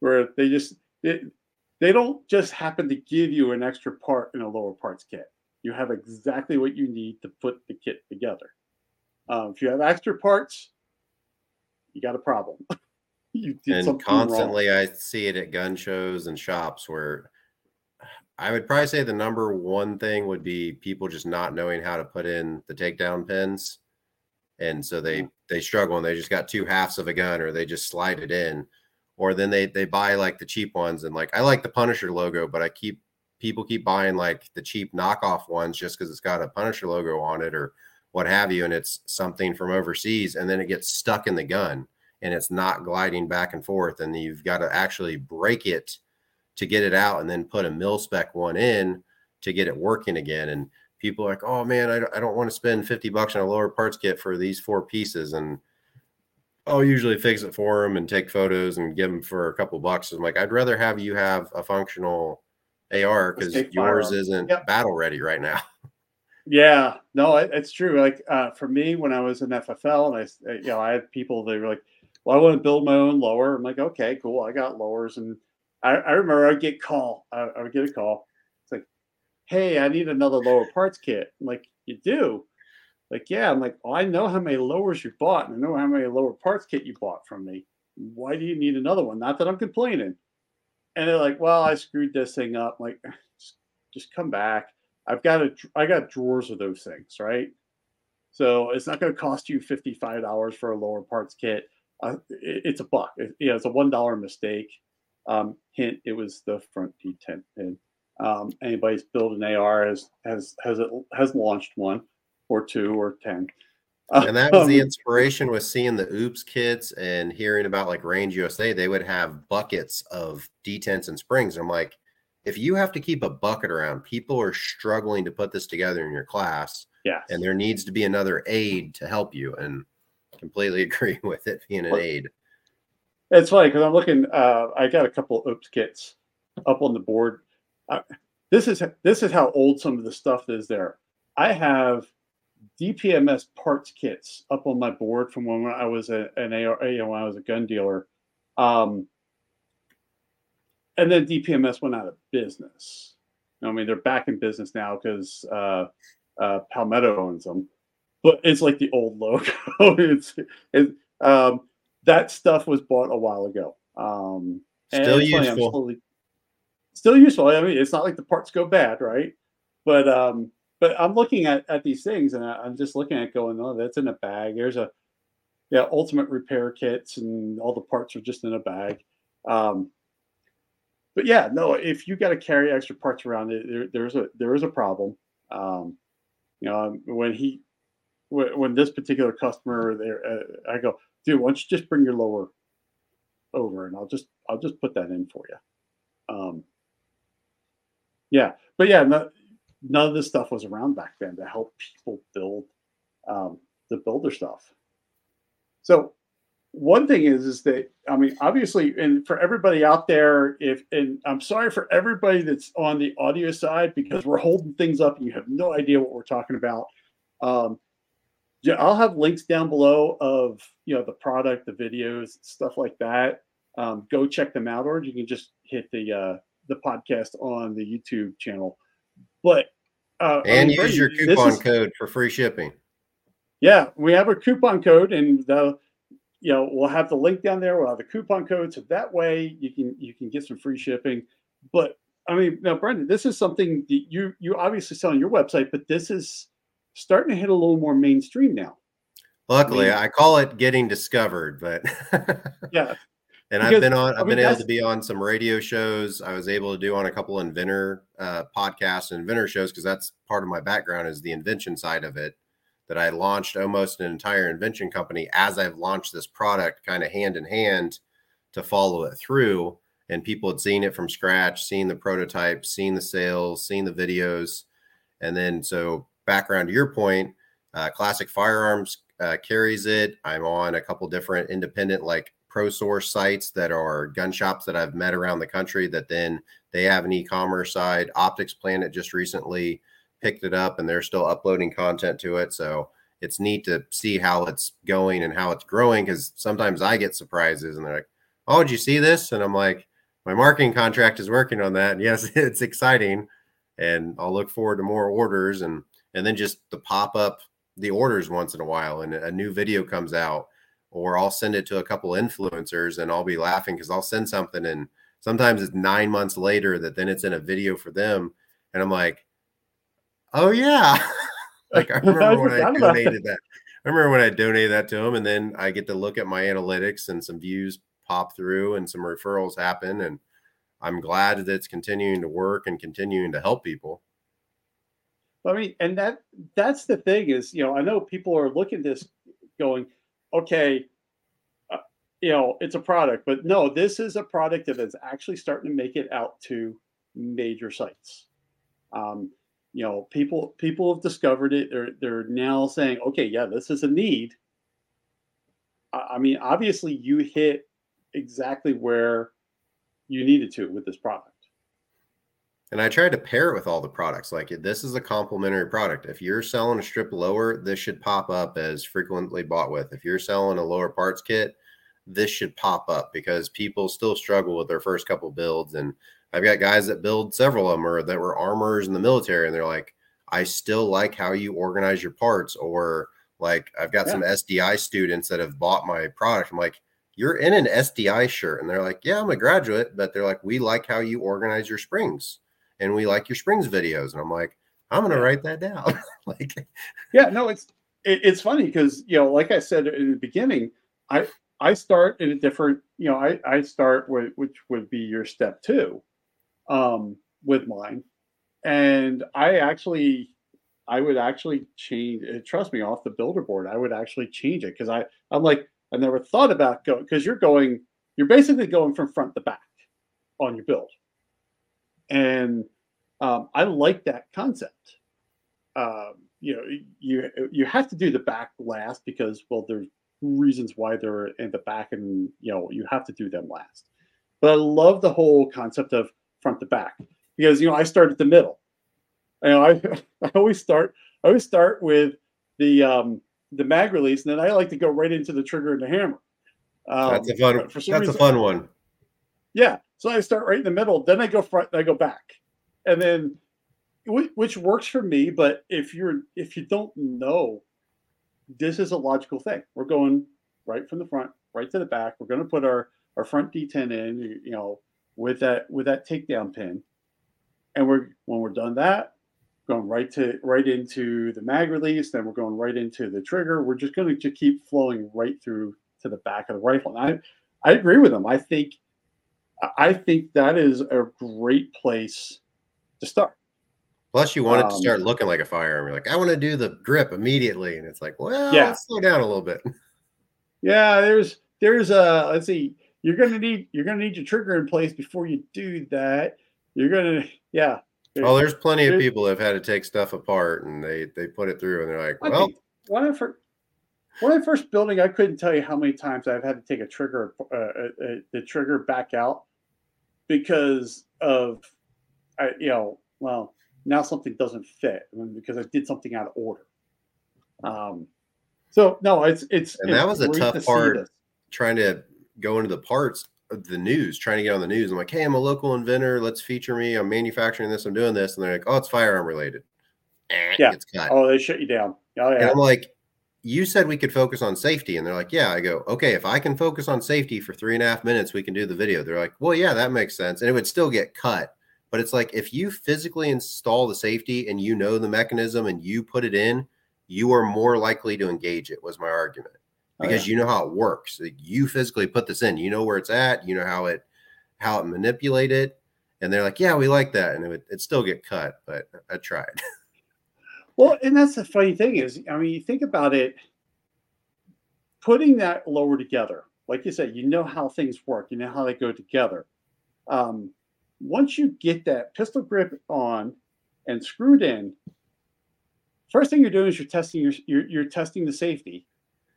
Where they just it, they don't just happen to give you an extra part in a lower parts kit. You have exactly what you need to put the kit together. Um, if you have extra parts, you got a problem. you and constantly wrong. I see it at gun shows and shops where I would probably say the number one thing would be people just not knowing how to put in the takedown pins. And so they they struggle and they just got two halves of a gun or they just slide it in. Or then they they buy like the cheap ones and like I like the Punisher logo, but I keep people keep buying like the cheap knockoff ones just because it's got a Punisher logo on it or what have you, and it's something from overseas, and then it gets stuck in the gun and it's not gliding back and forth, and you've got to actually break it to get it out and then put a mil spec one in to get it working again. And people are like, oh man, I, I don't want to spend 50 bucks on a lower parts kit for these four pieces. And I'll usually fix it for them and take photos and give them for a couple bucks. I'm like, I'd rather have you have a functional AR because yours isn't yep. battle ready right now. Yeah, no, it's true. Like uh, for me, when I was in FFL, and I, you know, I had people they were like, "Well, I want to build my own lower." I'm like, "Okay, cool. I got lowers," and I, I remember I'd get call. I, I, would get a call. Hey, I need another lower parts kit. I'm like, you do? Like, yeah. I'm like, well, I know how many lowers you bought, and I know how many lower parts kit you bought from me. Why do you need another one? Not that I'm complaining. And they're like, well, I screwed this thing up. I'm like, just, come back. I've got a, I got drawers of those things, right? So it's not going to cost you fifty five dollars for a lower parts kit. Uh, it, it's a buck. It, it's a one dollar mistake. Um, hint: it was the front detent pin. Um, anybody's built an AR has has has it has launched one or two or ten. And that was the um, inspiration with seeing the Oops kits and hearing about like Range USA. They would have buckets of detents and springs. I'm like, if you have to keep a bucket around, people are struggling to put this together in your class. Yeah. And there needs to be another aid to help you. And completely agree with it being an aid. It's funny because I'm looking. Uh, I got a couple oops kits up on the board. Uh, this is this is how old some of the stuff is. There, I have DPMS parts kits up on my board from when I was a, an AR, you know, when I was a gun dealer. Um, and then DPMS went out of business. I mean, they're back in business now because uh, uh, Palmetto owns them, but it's like the old logo. it's, it, um, that stuff was bought a while ago. Um, still useful. Still useful. I mean, it's not like the parts go bad, right? But um, but I'm looking at, at these things and I, am just looking at going, oh, that's in a bag. There's a yeah, ultimate repair kits and all the parts are just in a bag. Um, but yeah, no, if you got to carry extra parts around, there, there's a there is a problem. Um, you know, when he when, when this particular customer there, uh, I go, dude, why don't you just bring your lower over and I'll just I'll just put that in for you. Um, yeah, but yeah, no, none of this stuff was around back then to help people build um, the builder stuff. So one thing is is that I mean, obviously, and for everybody out there, if and I'm sorry for everybody that's on the audio side because we're holding things up and you have no idea what we're talking about. Um, yeah, I'll have links down below of you know the product, the videos, stuff like that. Um, go check them out, or you can just hit the uh, the podcast on the YouTube channel. But uh, and I mean, use your coupon is, code for free shipping. Yeah, we have a coupon code, and the you know we'll have the link down there. We'll have the coupon code, so that way you can you can get some free shipping. But I mean, now Brandon, this is something that you you obviously sell on your website, but this is starting to hit a little more mainstream now. Luckily, I, mean, I call it getting discovered, but yeah. And because, I've been on. I've I mean, been able to be on some radio shows. I was able to do on a couple inventor uh, podcasts and inventor shows because that's part of my background is the invention side of it. That I launched almost an entire invention company as I've launched this product, kind of hand in hand, to follow it through. And people had seen it from scratch, seen the prototypes, seen the sales, seen the videos, and then so background to your point, uh, Classic Firearms uh, carries it. I'm on a couple different independent like pro source sites that are gun shops that I've met around the country that then they have an e-commerce side. Optics Planet just recently picked it up and they're still uploading content to it. So it's neat to see how it's going and how it's growing because sometimes I get surprises and they're like, Oh, did you see this? And I'm like, My marketing contract is working on that. And yes, it's exciting. And I'll look forward to more orders and and then just the pop up the orders once in a while and a new video comes out or I'll send it to a couple influencers and I'll be laughing because I'll send something and sometimes it's nine months later that then it's in a video for them. And I'm like, oh yeah. like I remember when I donated that. I remember when I donated that to them and then I get to look at my analytics and some views pop through and some referrals happen. And I'm glad that it's continuing to work and continuing to help people. I mean, and that that's the thing is, you know, I know people are looking at this going, okay, uh, you know, it's a product, but no, this is a product that is actually starting to make it out to major sites. Um, you know, people people have discovered it. They're they're now saying, okay, yeah, this is a need. I, I mean, obviously, you hit exactly where you needed to with this product. And I tried to pair it with all the products. Like this is a complementary product. If you're selling a strip lower, this should pop up as frequently bought with. If you're selling a lower parts kit, this should pop up because people still struggle with their first couple builds. And I've got guys that build several of them or that were armors in the military, and they're like, I still like how you organize your parts. Or like I've got yeah. some SDI students that have bought my product. I'm like, you're in an SDI shirt. And they're like, Yeah, I'm a graduate, but they're like, we like how you organize your springs and we like your springs videos. And I'm like, I'm gonna write that down. like, yeah, no, it's it, it's funny because you know, like I said in the beginning, I I start in a different, you know, I I start with which would be your step two, um, with mine, and I actually. I would actually change. Trust me, off the builder board, I would actually change it because I I'm like I never thought about going because you're going you're basically going from front to back on your build, and um, I like that concept. Um, you know, you you have to do the back last because well, there's reasons why they're in the back, and you know you have to do them last. But I love the whole concept of front to back because you know I start at the middle. You know, I I always start I always start with the um, the mag release, and then I like to go right into the trigger and the hammer. Um, that's a fun. that's reason, a fun one. Yeah, so I start right in the middle, then I go front, then I go back and then which works for me but if you're if you don't know this is a logical thing. We're going right from the front right to the back. We're going to put our our front detent in you know with that with that takedown pin. And we're when we're done that going right to right into the mag release then we're going right into the trigger. We're just going to just keep flowing right through to the back of the rifle. And i i agree with them i think i think that is a great place to start. Plus, you want it to start um, looking like a firearm. You're like, I want to do the grip immediately, and it's like, well, yeah. slow down a little bit. Yeah, there's there's a let's see. You're gonna need you're gonna need your trigger in place before you do that. You're gonna yeah. Oh, there's plenty of people that have had to take stuff apart and they they put it through and they're like, well, when I first when I first building, I couldn't tell you how many times I've had to take a trigger uh, uh, uh the trigger back out because of I, you know well, now something doesn't fit because I did something out of order. Um, so no, it's it's and that was a tough to part trying to go into the parts of the news, trying to get on the news. I'm like, hey, I'm a local inventor. Let's feature me. I'm manufacturing this. I'm doing this, and they're like, oh, it's firearm related. Eh, yeah. Oh, they shut you down. Oh yeah. And I'm like, you said we could focus on safety, and they're like, yeah. I go, okay, if I can focus on safety for three and a half minutes, we can do the video. They're like, well, yeah, that makes sense, and it would still get cut but it's like if you physically install the safety and you know the mechanism and you put it in, you are more likely to engage it, was my argument. Because oh, yeah. you know how it works. You physically put this in, you know where it's at, you know how it how it manipulate it. And they're like, Yeah, we like that. And it would it still get cut, but I tried. Well, and that's the funny thing is, I mean, you think about it, putting that lower together, like you said, you know how things work, you know how they go together. Um, once you get that pistol grip on and screwed in, first thing you're doing is you're testing your you're, you're testing the safety,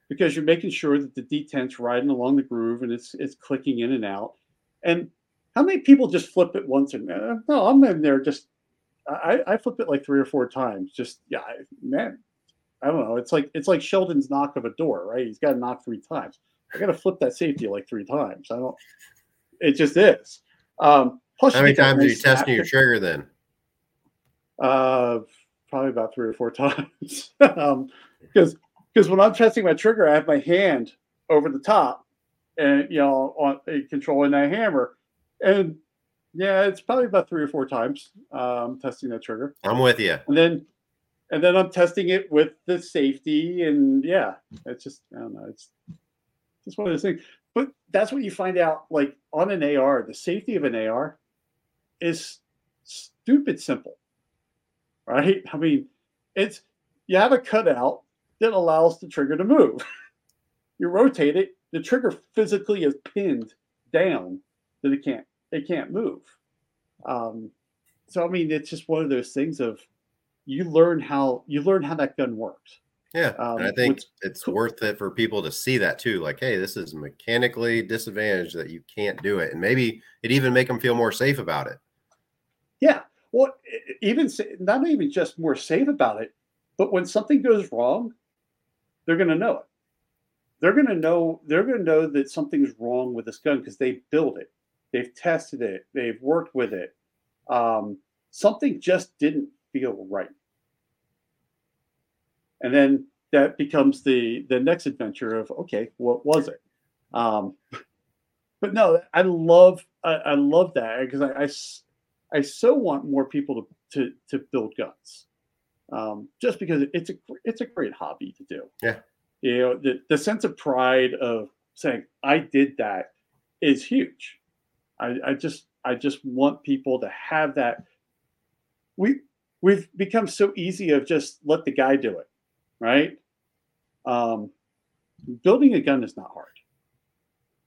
because you're making sure that the detent's riding along the groove and it's it's clicking in and out. And how many people just flip it once and uh, no, I'm in there just I, I flip it like three or four times. Just yeah, man, I don't know. It's like it's like Sheldon's knock of a door, right? He's got to knock three times. I got to flip that safety like three times. I don't. It just is. Um, plus, how many times are you testing your trigger then? Uh, probably about three or four times. um, because because when I'm testing my trigger, I have my hand over the top, and you know, on controlling that hammer, and yeah, it's probably about three or four times um, testing that trigger. I'm with you. And then, and then I'm testing it with the safety, and yeah, it's just I don't know, it's just one of those things. But that's what you find out, like on an AR, the safety of an AR is stupid simple, right? I mean, it's you have a cutout that allows the trigger to move. you rotate it, the trigger physically is pinned down that it can't it can't move. Um, so I mean, it's just one of those things of you learn how you learn how that gun works. Yeah, um, and I think it's worth it for people to see that too. Like, hey, this is mechanically disadvantaged that you can't do it, and maybe it even make them feel more safe about it. Yeah, well, even not even just more safe about it, but when something goes wrong, they're going to know it. They're going to know. They're going to know that something's wrong with this gun because they built it They've tested it. They've worked with it. Um, something just didn't feel right. And then that becomes the the next adventure of okay, what was it? Um, but no, I love I, I love that because I, I, I so want more people to to, to build guns, um, just because it's a it's a great hobby to do. Yeah, you know the the sense of pride of saying I did that is huge. I, I just I just want people to have that. We we've become so easy of just let the guy do it, right? Um, building a gun is not hard.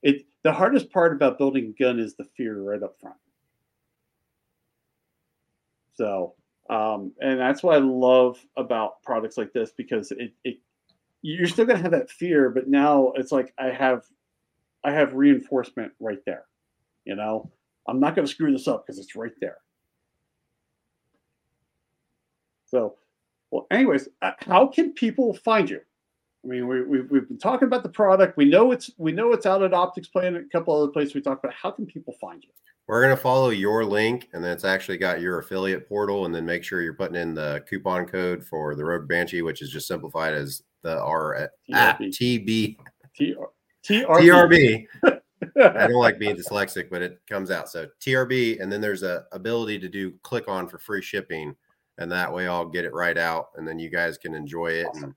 It the hardest part about building a gun is the fear right up front. So, um, and that's what I love about products like this because it, it you're still gonna have that fear, but now it's like I have I have reinforcement right there. You know, I'm not going to screw this up because it's right there. So, well, anyways, uh, how can people find you? I mean, we, we, we've been talking about the product. We know it's we know it's out at Optics Planet, a couple other places we talked about. How can people find you? We're going to follow your link, and then it's actually got your affiliate portal, and then make sure you're putting in the coupon code for the Rogue Banshee, which is just simplified as the R at TB. TRB. I don't like being dyslexic, but it comes out. So TRB, and then there's a ability to do click on for free shipping, and that way I'll get it right out, and then you guys can enjoy it. And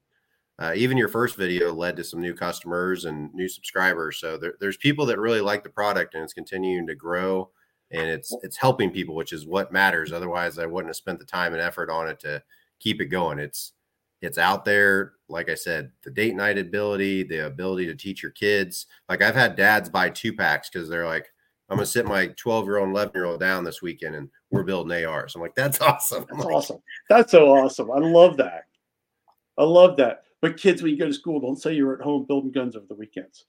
uh, even your first video led to some new customers and new subscribers. So there, there's people that really like the product, and it's continuing to grow, and it's it's helping people, which is what matters. Otherwise, I wouldn't have spent the time and effort on it to keep it going. It's it's out there. Like I said, the date night ability, the ability to teach your kids. Like I've had dads buy two packs because they're like, I'm gonna sit my 12 year old, and 11 year old down this weekend and we're building ARs. I'm like, that's awesome. That's like, awesome. That's so awesome. I love that. I love that. But kids, when you go to school, don't say you're at home building guns over the weekends.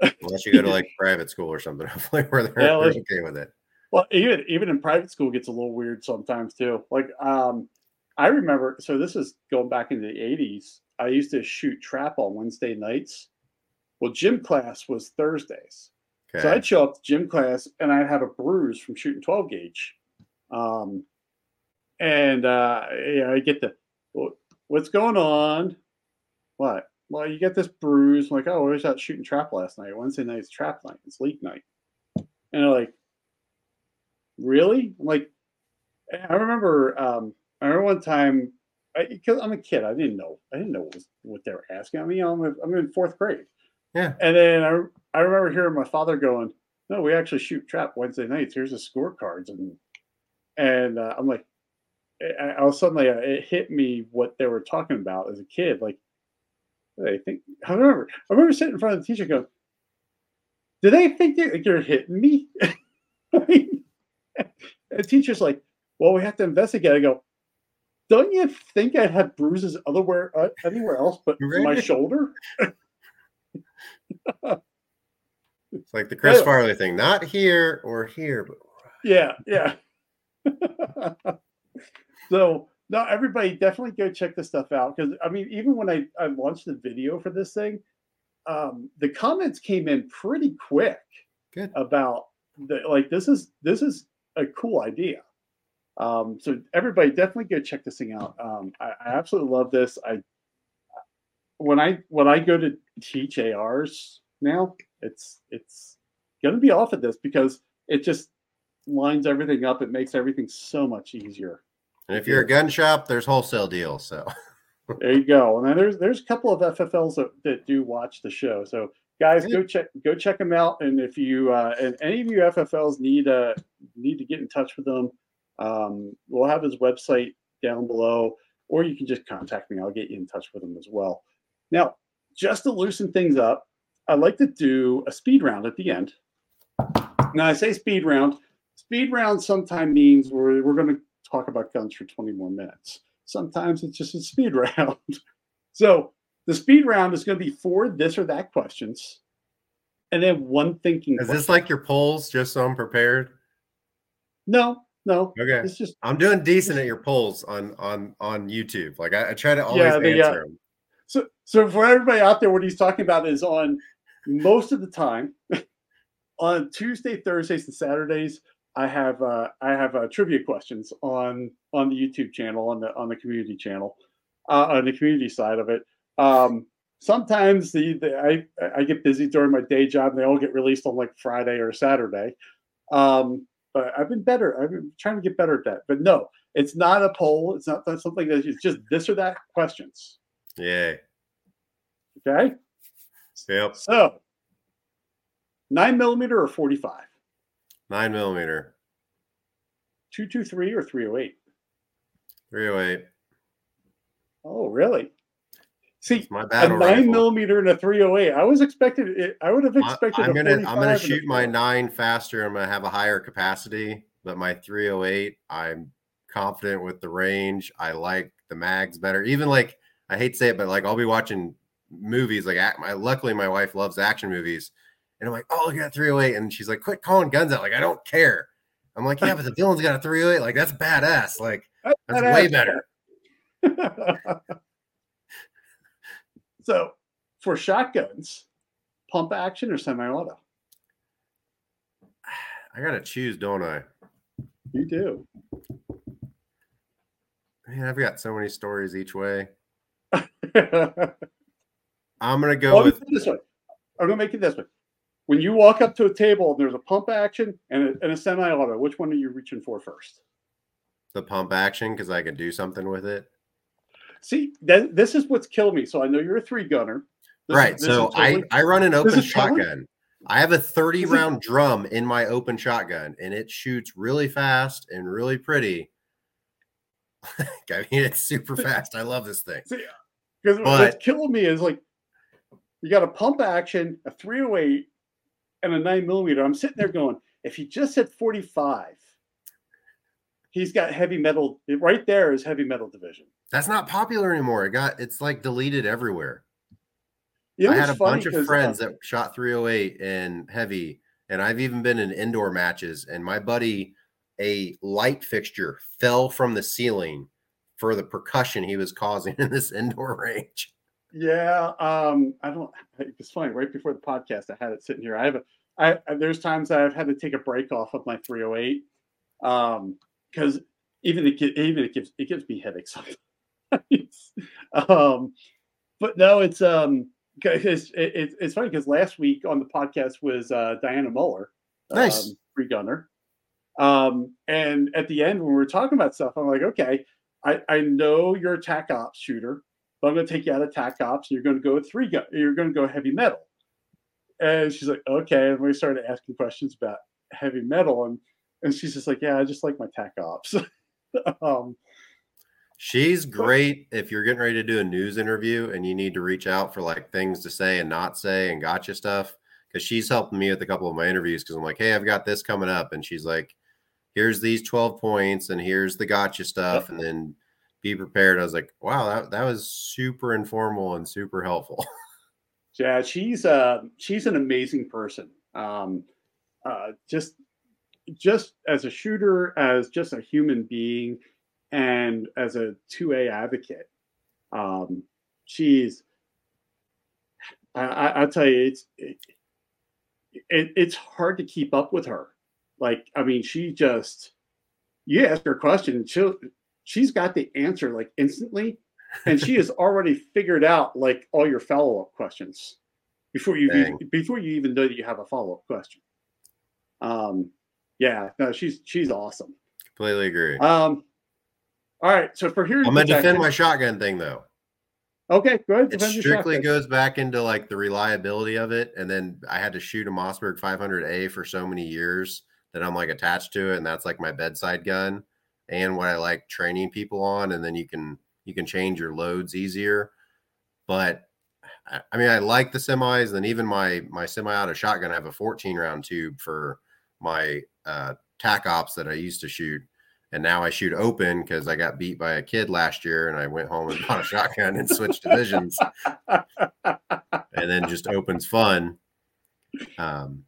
Unless you go to like private school or something, hopefully where they're, yeah, they're okay with it. Well, even even in private school gets a little weird sometimes too. Like um, I remember, so this is going back into the 80s. I used to shoot trap on Wednesday nights. Well, gym class was Thursdays. Okay. So I'd show up to gym class and I'd have a bruise from shooting 12 gauge. Um, and uh, yeah, I get the, what's going on? What? Well, you get this bruise. I'm like, oh, I was out shooting trap last night. Wednesday night's trap night. It's leak night. And they're like, really? I'm like, I remember um, I remember one time, because I'm a kid, I didn't know, I didn't know what, was, what they were asking. I mean, I'm, I'm in fourth grade. Yeah. And then I, I remember hearing my father going, "No, we actually shoot trap Wednesday nights. Here's the scorecards." And and uh, I'm like, I, I was suddenly uh, it hit me what they were talking about as a kid. Like, I think I remember I remember sitting in front of the teacher, going, "Do they think you're, you're hitting me?" I mean, the teacher's like, "Well, we have to investigate." I go, don't you think I'd have bruises otherwhere uh, anywhere else but right. my shoulder? It's like the Chris Farley thing, not here or here, but yeah, yeah. so no, everybody definitely go check this stuff out because I mean, even when I I launched the video for this thing, um, the comments came in pretty quick good. about the like this is this is a cool idea. Um, so everybody definitely go check this thing out. Um, I, I absolutely love this. I when I when I go to teach ARs now, it's it's gonna be off of this because it just lines everything up. It makes everything so much easier. And if you're a gun shop, there's wholesale deals. So There you go. And then there's there's a couple of FFLs that, that do watch the show. So guys, go check go check them out. And if you uh, and any of you FFLs need uh need to get in touch with them, um, we'll have his website down below, or you can just contact me. I'll get you in touch with him as well. Now, just to loosen things up, I like to do a speed round at the end. Now I say speed round. Speed round sometimes means we're we're going to talk about guns for 20 more minutes. Sometimes it's just a speed round. so the speed round is going to be four this or that questions, and then one thinking. is question. this like your polls, just so I'm prepared? no, no? Okay. It's just I'm doing decent at your polls on on on YouTube. Like I, I try to always Yeah, the, uh, answer them. so. So for everybody out there, what he's talking about is on most of the time on Tuesday, Thursdays, and Saturdays. I have uh, I have uh, trivia questions on on the YouTube channel on the on the community channel uh, on the community side of it. Um, sometimes the, the I I get busy during my day job. and They all get released on like Friday or Saturday. Um, but I've been better. I've been trying to get better at that. But no, it's not a poll. It's not something that it's just this or that questions. Yeah. Okay. Yep. So nine millimeter or 45, Nine millimeter. 223 or 308. 308. Oh, really? See, my a nine rifle. millimeter and a 308. I was expected it. I would have expected. I'm gonna I'm gonna shoot my nine faster. I'm gonna have a higher capacity, but my 308, I'm confident with the range. I like the mags better. Even like I hate to say it, but like I'll be watching movies like my luckily my wife loves action movies, and I'm like, oh look at that 308, and she's like, quit calling guns out. Like I don't care. I'm like, yeah, but the villain's got a 308. Like that's badass. Like that's way better. so, for shotguns, pump action or semi-auto? I gotta choose, don't I? You do. Man, I've got so many stories each way. I'm gonna go with this way. I'm gonna make it this way. When you walk up to a table and there's a pump action and a, and a semi-auto, which one are you reaching for first? the pump action because I can do something with it. See, that, this is what's killed me. So I know you're a three gunner. This right. is So totally- I I run an open totally- shotgun. I have a 30 Is it- round drum in my open shotgun and it shoots really fast and really pretty. I mean, it's super fast. I love this thing. Because what's killing me is like you got a pump action, a 308, and a nine millimeter. I'm sitting there going, if you just hit 45, he's got heavy metal. Right there is heavy metal division. That's not popular anymore. It got it's like deleted everywhere. You know I had a bunch of 'Cause, uh, friends that shot 308 and heavy, and I've even been in indoor matches. And my buddy, a light fixture fell from the ceiling for the percussion he was causing in this indoor range. Yeah, um, I don't. It's funny. Right before the podcast, I had it sitting here. I have a. I I- there's times I've had to take a break off of my 308, um, because even it even it gives it gives me headaches sometimes. um, but no, it's um, because it, it, it's funny because last week on the podcast was uh, Dianna Muller, Nice. um, three gunner, um, and at the end when we were talking about stuff, I'm like, okay, I I know you're a tac ops shooter. But I'm going to take you out of tac ops. And you're going to go with three gun. You're going to go heavy metal. And she's like, okay. And we started asking questions about heavy metal, and and she's just like, yeah, I just like my tac ops. um, She's great if you're getting ready to do a news interview and you need to reach out for like things to say and not say and gotcha stuff. Cause she's helping me with a couple of my interviews because I'm like, hey, I've got this coming up. And she's like, here's these 12 points and here's the gotcha stuff. And then be prepared. I was like, wow, that, that was super informal and super helpful. Yeah, she's uh she's an amazing person. Um, uh, just just as a shooter, as just a human being, and as a two A advocate. Um, she's I, I, will tell you, it's it, it, it's hard to keep up with her. Like, I mean, she just you ask her a question, she'll she's got the answer like instantly, and she has already figured out like all your follow up questions before you even, before you even know that you have a follow up question. Um, yeah, no, she's she's awesome. Completely agree. Um, all right, so for here, I'm gonna defend my shotgun thing though. Okay, good. It strictly goes back into like the reliability of it, and then I had to shoot a Mossberg 500A for so many years that I'm like attached to it, and that's like my bedside gun and what I like training people on, and then you can you can change your loads easier. But I mean, I like the semis, and even my my semi-auto shotgun. I have a 14 round tube for my uh, tac ops that I used to shoot, and now I shoot open because I got beat by a kid last year, and I went home and bought a shotgun and switched divisions, and then just opens fun. Um,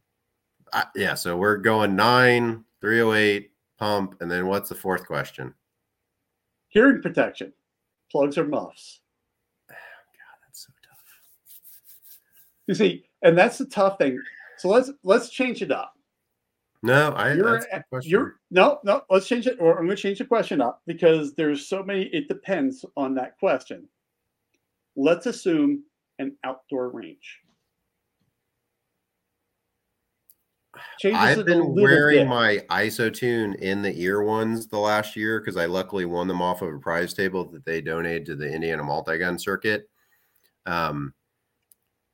I, yeah, so we're going nine, 308, pump, and then what's the fourth question? Hearing protection, plugs or muffs. Oh, God, that's so tough. You see, and that's the tough thing. So let's let's change it up. No, I. You're, you're no, no. Let's change it, or I'm going to change the question up because there's so many. It depends on that question. Let's assume an outdoor range. Changes I've been wearing bit. my IsoTune in the ear ones the last year because I luckily won them off of a prize table that they donated to the Indiana multi gun circuit. Um,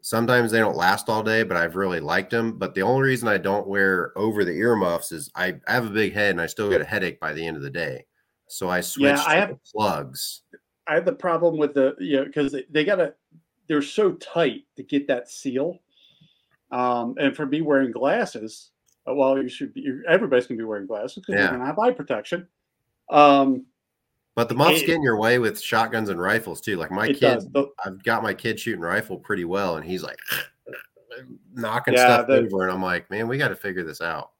Sometimes they don't last all day, but I've really liked them. But the only reason I don't wear over the earmuffs is I, I have a big head and I still get a headache by the end of the day. So I switch yeah, I have, plugs. I have the problem with the you know because they, they gotta they're so tight to get that seal. Um, and for me wearing glasses, uh, well, you should be everybody's gonna be wearing glasses because yeah. you're gonna have eye protection. Um, but the muffs get in your way with shotguns and rifles too. Like my kid, the, I've got my kid shooting rifle pretty well, and he's like knocking yeah, stuff the, over, and I'm like, man, we got to figure this out.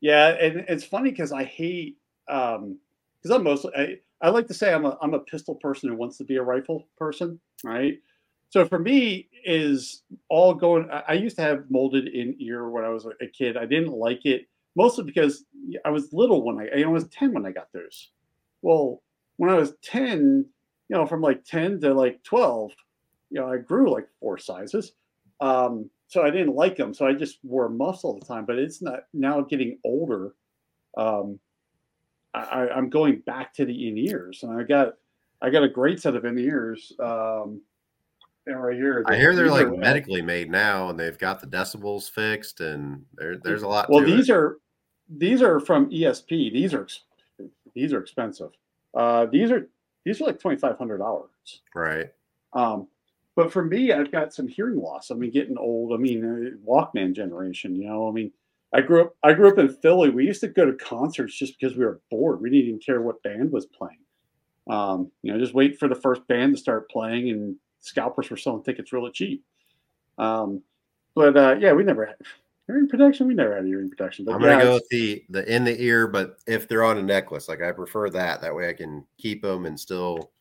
Yeah, and it's funny because I hate um because I'm mostly I, I like to say I'm a I'm a pistol person who wants to be a rifle person, right? So for me, is all going. I used to have molded in ear when I was a kid. I didn't like it mostly because I was little when I I was ten when I got those well, when I was 10, you know, from like 10 to like 12, you know, I grew like four sizes. Um, so I didn't like them. So I just wore muffs all the time. But it's not now getting older. Um, I, I'm going back to the in ears, and I got I got a great set of in ears. Um, right here. I hear they're like medically made now, and they've got the decibels fixed, and there, there's a lot. Well, these it. are these are from ESP. These are these are expensive. Uh, these are these are like twenty five hundred dollars. Right. Um, but for me, I've got some hearing loss. I mean, getting old. I mean, uh, Walkman generation. You know, I mean, I grew up. I grew up in Philly. We used to go to concerts just because we were bored. We didn't even care what band was playing. Um, you know, just wait for the first band to start playing, and scalpers were selling tickets really cheap. Um, but uh, yeah, we never had Hearing protection? We never had hearing protection. But I'm gonna go with the the in the ear, but if they're on a necklace, like I prefer that. That way I can keep them and still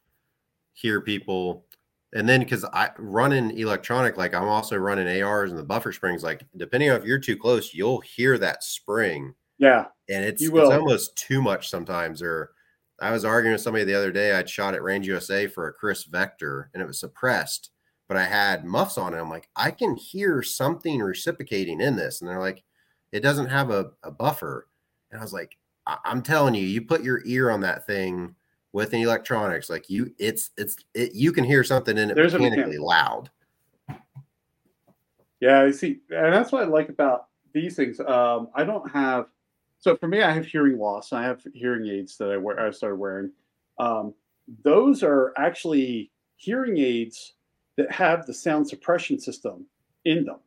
hear people. And then because I running electronic, like I'm also running ARs and the buffer springs. Like depending on if you're too close, you'll hear that spring. Yeah, and it's it's almost too much sometimes. Or I was arguing with somebody the other day. I'd shot at Range USA for a Kriss Vector, and it was suppressed but I had muffs on it. I'm like, I can hear something reciprocating in this. And they're like, it doesn't have a, a buffer. And I was like, I- am telling you, you put your ear on that thing with the electronics, like you, it's, it's, it, you can hear something in it There's mechanically loud. Yeah, I see. And that's what I like about these things. Um, I don't have, so for me, I have hearing loss. I have hearing aids that I wear, I started wearing. Um, those are actually hearing aids that have the sound suppression system in them.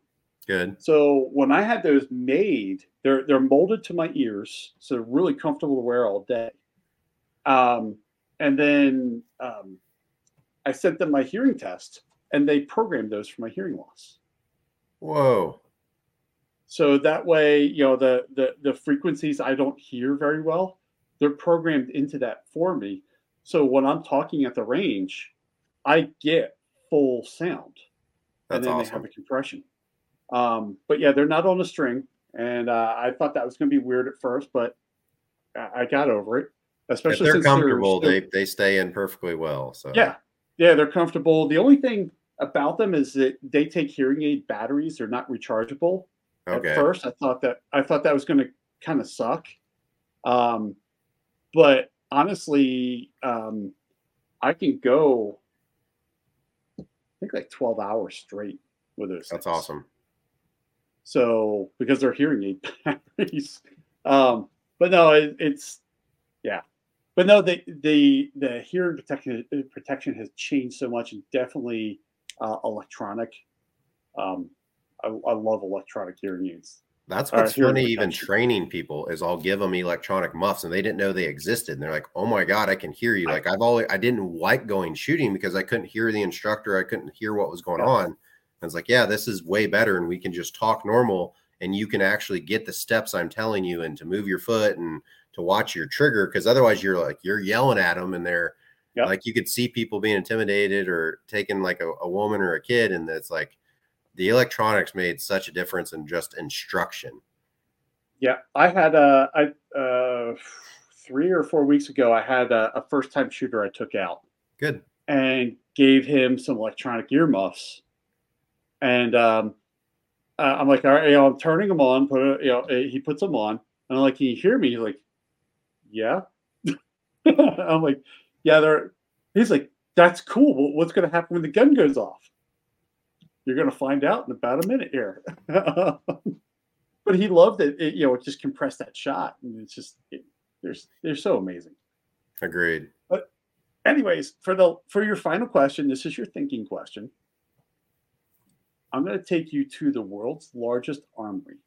Good. So when I had those made, they're they're molded to my ears, so they're really comfortable to wear all day. Um, and then um, I sent them my hearing test, and they programmed those for my hearing loss. Whoa. So that way, you know, the the the frequencies I don't hear very well, they're programmed into that for me. So when I'm talking at the range, I get full sound. That's and then awesome. they have a compression. Um, but yeah, they're not on a string, and uh, I thought that was going to be weird at first, but I, I got over it. if Especially they're since comfortable, still- they they stay in perfectly well. So yeah, yeah, they're comfortable. The only thing about them is that they take hearing aid batteries; they're not rechargeable. Okay. At first, I thought that I thought that was going to kind of suck, um, but honestly, um, I can go. I think like twelve hours straight with those. That's things. awesome. So because they're hearing aid batteries, um, but no, it, it's yeah, but no, the the the hearing protection protection has changed so much, and definitely uh, electronic. Um, I, I love electronic hearing aids. That's what's funny. Even training people is I'll give them electronic muffs, and they didn't know they existed. And they're like, "Oh my god, I can hear you!" Like I've always I didn't like going shooting because I couldn't hear the instructor. I couldn't hear what was going Yeah. on. I was like, "Yeah, this is way better, and we can just talk normal, and you can actually get the steps I'm telling you, and to move your foot and to watch your trigger, because otherwise you're like you're yelling at them, and they're Yep. like you could see people being intimidated or taking like a, a woman or a kid, and it's like the electronics made such a difference in just instruction. Yeah, I had a I uh, three or four weeks ago. I had a, a first time shooter I took out Good. and gave him some electronic earmuffs, and um, uh, I'm like, all right, you know, I'm turning them on. Put it, you know, uh, he puts them on, and I'm like, can you hear me? He's like, yeah. I'm like, yeah, they're. He's like, that's cool. What's going to happen when the gun goes off? You're going to find out in about a minute here. but he loved it. it. You know, it just compressed that shot, and it's just it, they're they're so amazing. Agreed. But Anyways, for the for your final question, this is your thinking question. I'm going to take you to the world's largest armory,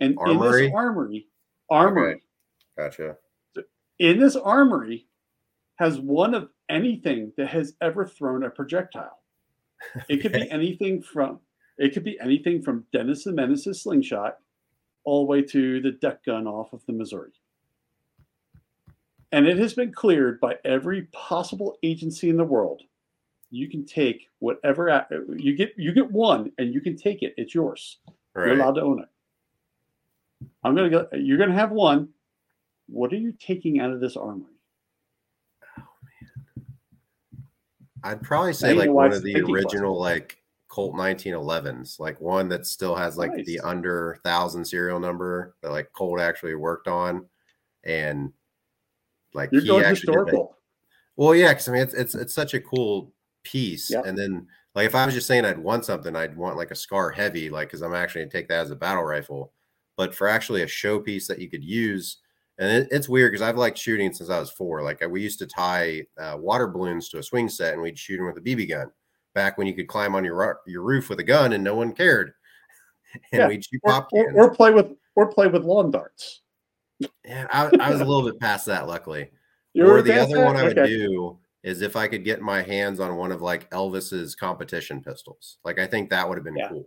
and in this armory, armory, Okay. Gotcha. in this armory, has one of anything that has ever thrown a projectile. It could be anything from it could be anything from Dennis the Menace's slingshot all the way to the deck gun off of the Missouri. And it has been cleared by every possible agency in the world. You can take whatever you get. You get one, and you can take it. It's yours. You're allowed to own it. I'm gonna go. You're gonna have one. What are you taking out of this armory? I'd probably say like one of the original like Colt 1911s, like one that still has like the under thousand serial number that like Colt actually worked on, and like You're he actually historical. Well, yeah, because I mean it's it's it's such a cool piece, Yeah. and then like if I was just saying I'd want something, I'd want like a Scar Heavy, like because I'm actually gonna take that as a battle rifle, but for actually a showpiece that you could use. And it, it's weird because I've liked shooting since I was four. Like we used to tie uh, water balloons to a swing set, and we'd shoot them with a BB gun. Back when you could climb on your your roof with a gun and no one cared, and Yeah, we'd shoot pop or, cans. or play with or play with lawn darts. Yeah, I, I was a little bit past that, luckily. You or the other that? one I would Okay. do is if I could get my hands on one of like Elvis's competition pistols. Like I think that would have been Yeah. cool.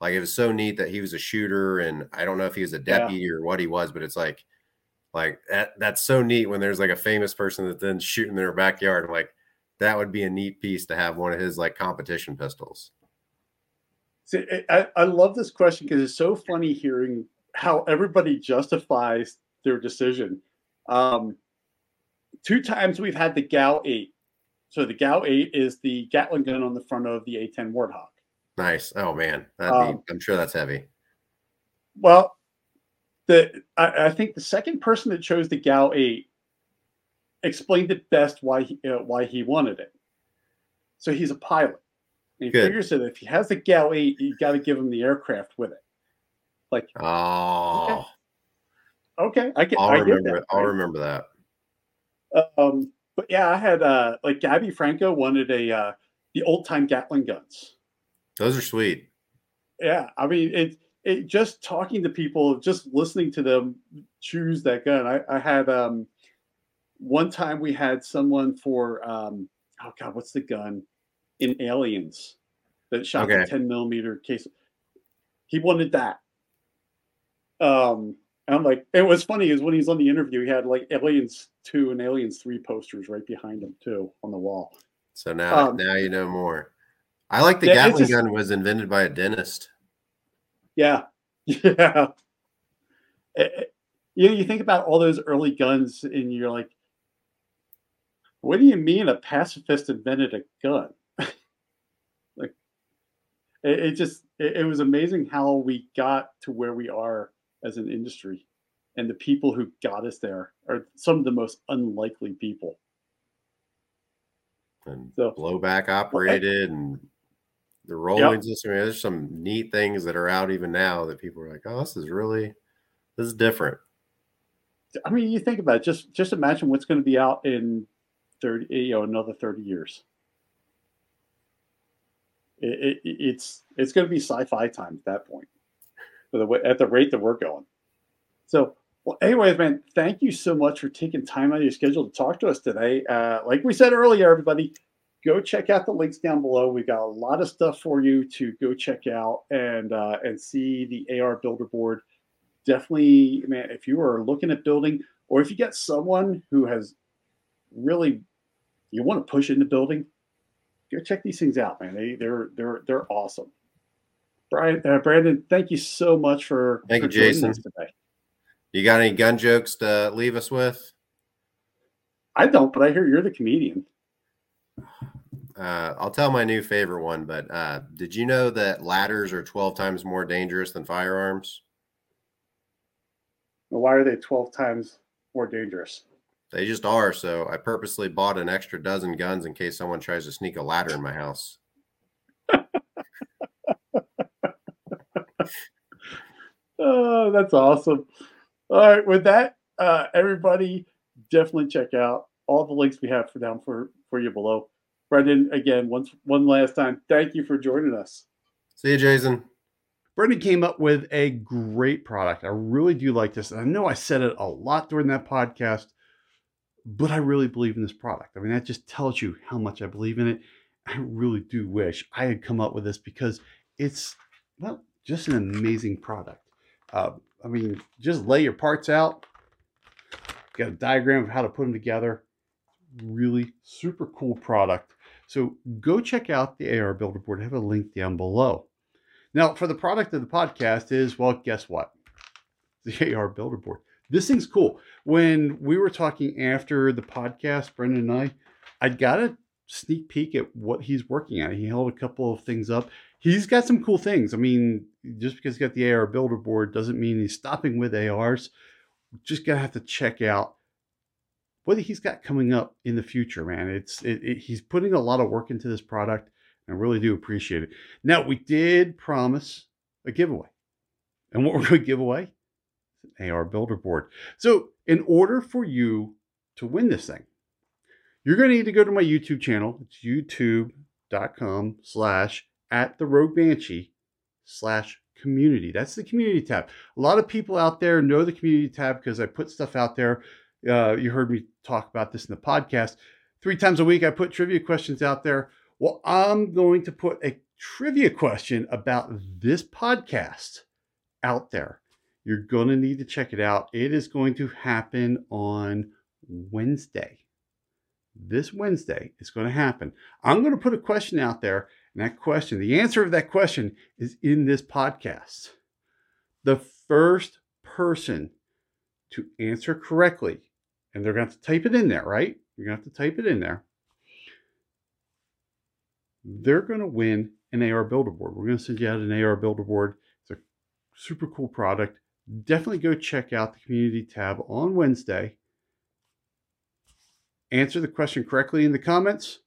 Like it was so neat that he was a shooter, and I don't know if he was a Yeah. deputy or what he was, but it's like, like that. That's so neat when there's like a famous person that then shooting in their backyard. I'm like, that would be a neat piece to have one of his like competition pistols. See, I, I love this question because it's so funny hearing how everybody justifies their decision. Um, two times we've had the GAU-8. So the GAU-8 is the Gatling gun on the front of the A10 Warthog. Nice. Oh man, that'd Um, I'm sure that's heavy. Well, the I, I think the second person that chose the GAU-8 explained it best why he, uh, why he wanted it. So he's a pilot. And he Good. figures that if he has the GAU-8, you got to give him the aircraft with it. Like, Oh, okay, I get, I'll I get remember. that. it. I'll remember that. Um, but yeah, I had uh, like Gabby Franco wanted a uh, the old time Gatling guns. Those are sweet. Yeah, I mean it. It just talking to people, just listening to them choose that gun. I, I had um, one time we had someone for um, oh god, what's the gun in Aliens that shot Okay. the 10 millimeter case. He wanted that. Um, and I'm like, it was funny is when he's on the interview, he had like Aliens 2 and Aliens 3 posters right behind him too on the wall. So now, Um, now you know more. I like the Yeah, Gatling just- gun was invented by a dentist. Yeah. Yeah. It- you know, you think about all those early guns and you're like, what do you mean a pacifist invented a gun? like, it, it just, it, it was amazing how we got to where we are as an industry. And the people who got us there are some of the most unlikely people. and So- blowback operated and the rolling system. I mean, there's some neat things that are out even now that people are like, oh, this is really this is different. I mean, you think about it, just just imagine what's going to be out in thirty, you know, another thirty years. It, it, it's it's going to be sci-fi time at that point, for the way, at the rate that we're going. So, well, anyways, man, thank you so much for taking time out of your schedule to talk to us today. Uh, like we said earlier, everybody, go check out the links down below. We got a lot of stuff for you to go check out and uh, and see the AR Builder board definitely, man, if you are looking at building, or if you get someone who has really you want to push into building, go check these things out, man. They they're they're they're awesome. Brian, uh, Brandon, thank you so much for Thank for you, Jason. us today. You got any gun jokes to leave us with? I don't, but I hear you're the comedian. Uh, I'll tell my new favorite one, but uh, did you know that ladders are 12 times more dangerous than firearms? Well, Why are they twelve times more dangerous? They just are. So I purposely bought an extra dozen guns in case someone tries to sneak a ladder in my house. Oh, that's awesome. All right, with that, uh, everybody definitely check out all the links we have for down for for you below. Brendan, again, once one last time, thank you for joining us. See you, Jason. Brendan came up with a great product. I really do like this. And I know I said it a lot during that podcast, but I really believe in this product. I mean, that just tells you how much I believe in it. I really do wish I had come up with this because it's, well, just an amazing product. Uh, I mean, just lay your parts out, got a diagram of how to put them together. Really super cool product. So go check out the AR Builder Board. I have a link down below. Now, for the product of the podcast is, well, guess what? The AR Builder Board. This thing's cool. When we were talking after the podcast, Brendan and I, I got a sneak peek at what he's working on. He held a couple of things up. He's got some cool things. I mean, just because he's got the AR Builder Board doesn't mean he's stopping with ARs. Just gonna have to check out what he's got coming up in the future, man. It's it, it, he's putting a lot of work into this product. and I really do appreciate it. Now, we did promise a giveaway. And what we're going to give away? An AR Builder Board. So, in order for you to win this thing, you're going to need to go to my YouTube channel. It's youtube.com slash at the Rogue Banshee slash community. That's the community tab. A lot of people out there know the community tab because I put stuff out there. Uh, you heard me talk about this in the podcast. Three times a week, I put trivia questions out there. Well, I'm going to put a trivia question about this podcast out there. You're going to need to check it out. It is going to happen on Wednesday. This Wednesday is going to happen. I'm going to put a question out there, and that question, the answer of that question is in this podcast. The first person to answer correctly, and they're going to have to type it in there, right? You're going to have to type it in there they're going to win an AR Builder Board. We're going to send you out an AR Builder Board. It's a super cool product. Definitely go check out the community tab on Wednesday. Answer the question correctly in the comments.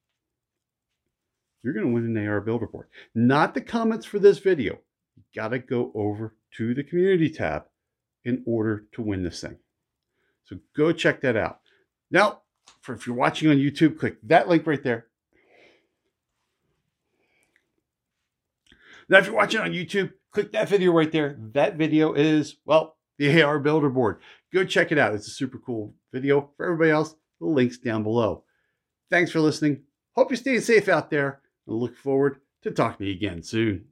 You're going to win an AR Builder Board. Not the comments for this video. You got to go over to the community tab in order to win this thing. So go check that out. Now, for if you're watching on YouTube, click that link right there. Now, if you're watching on YouTube, click that video right there. That video is, well, the AR Builder Board. Go check it out. It's a super cool video. For everybody else, the link's down below. Thanks for listening. Hope you're staying safe out there. I look forward to talking to you again soon.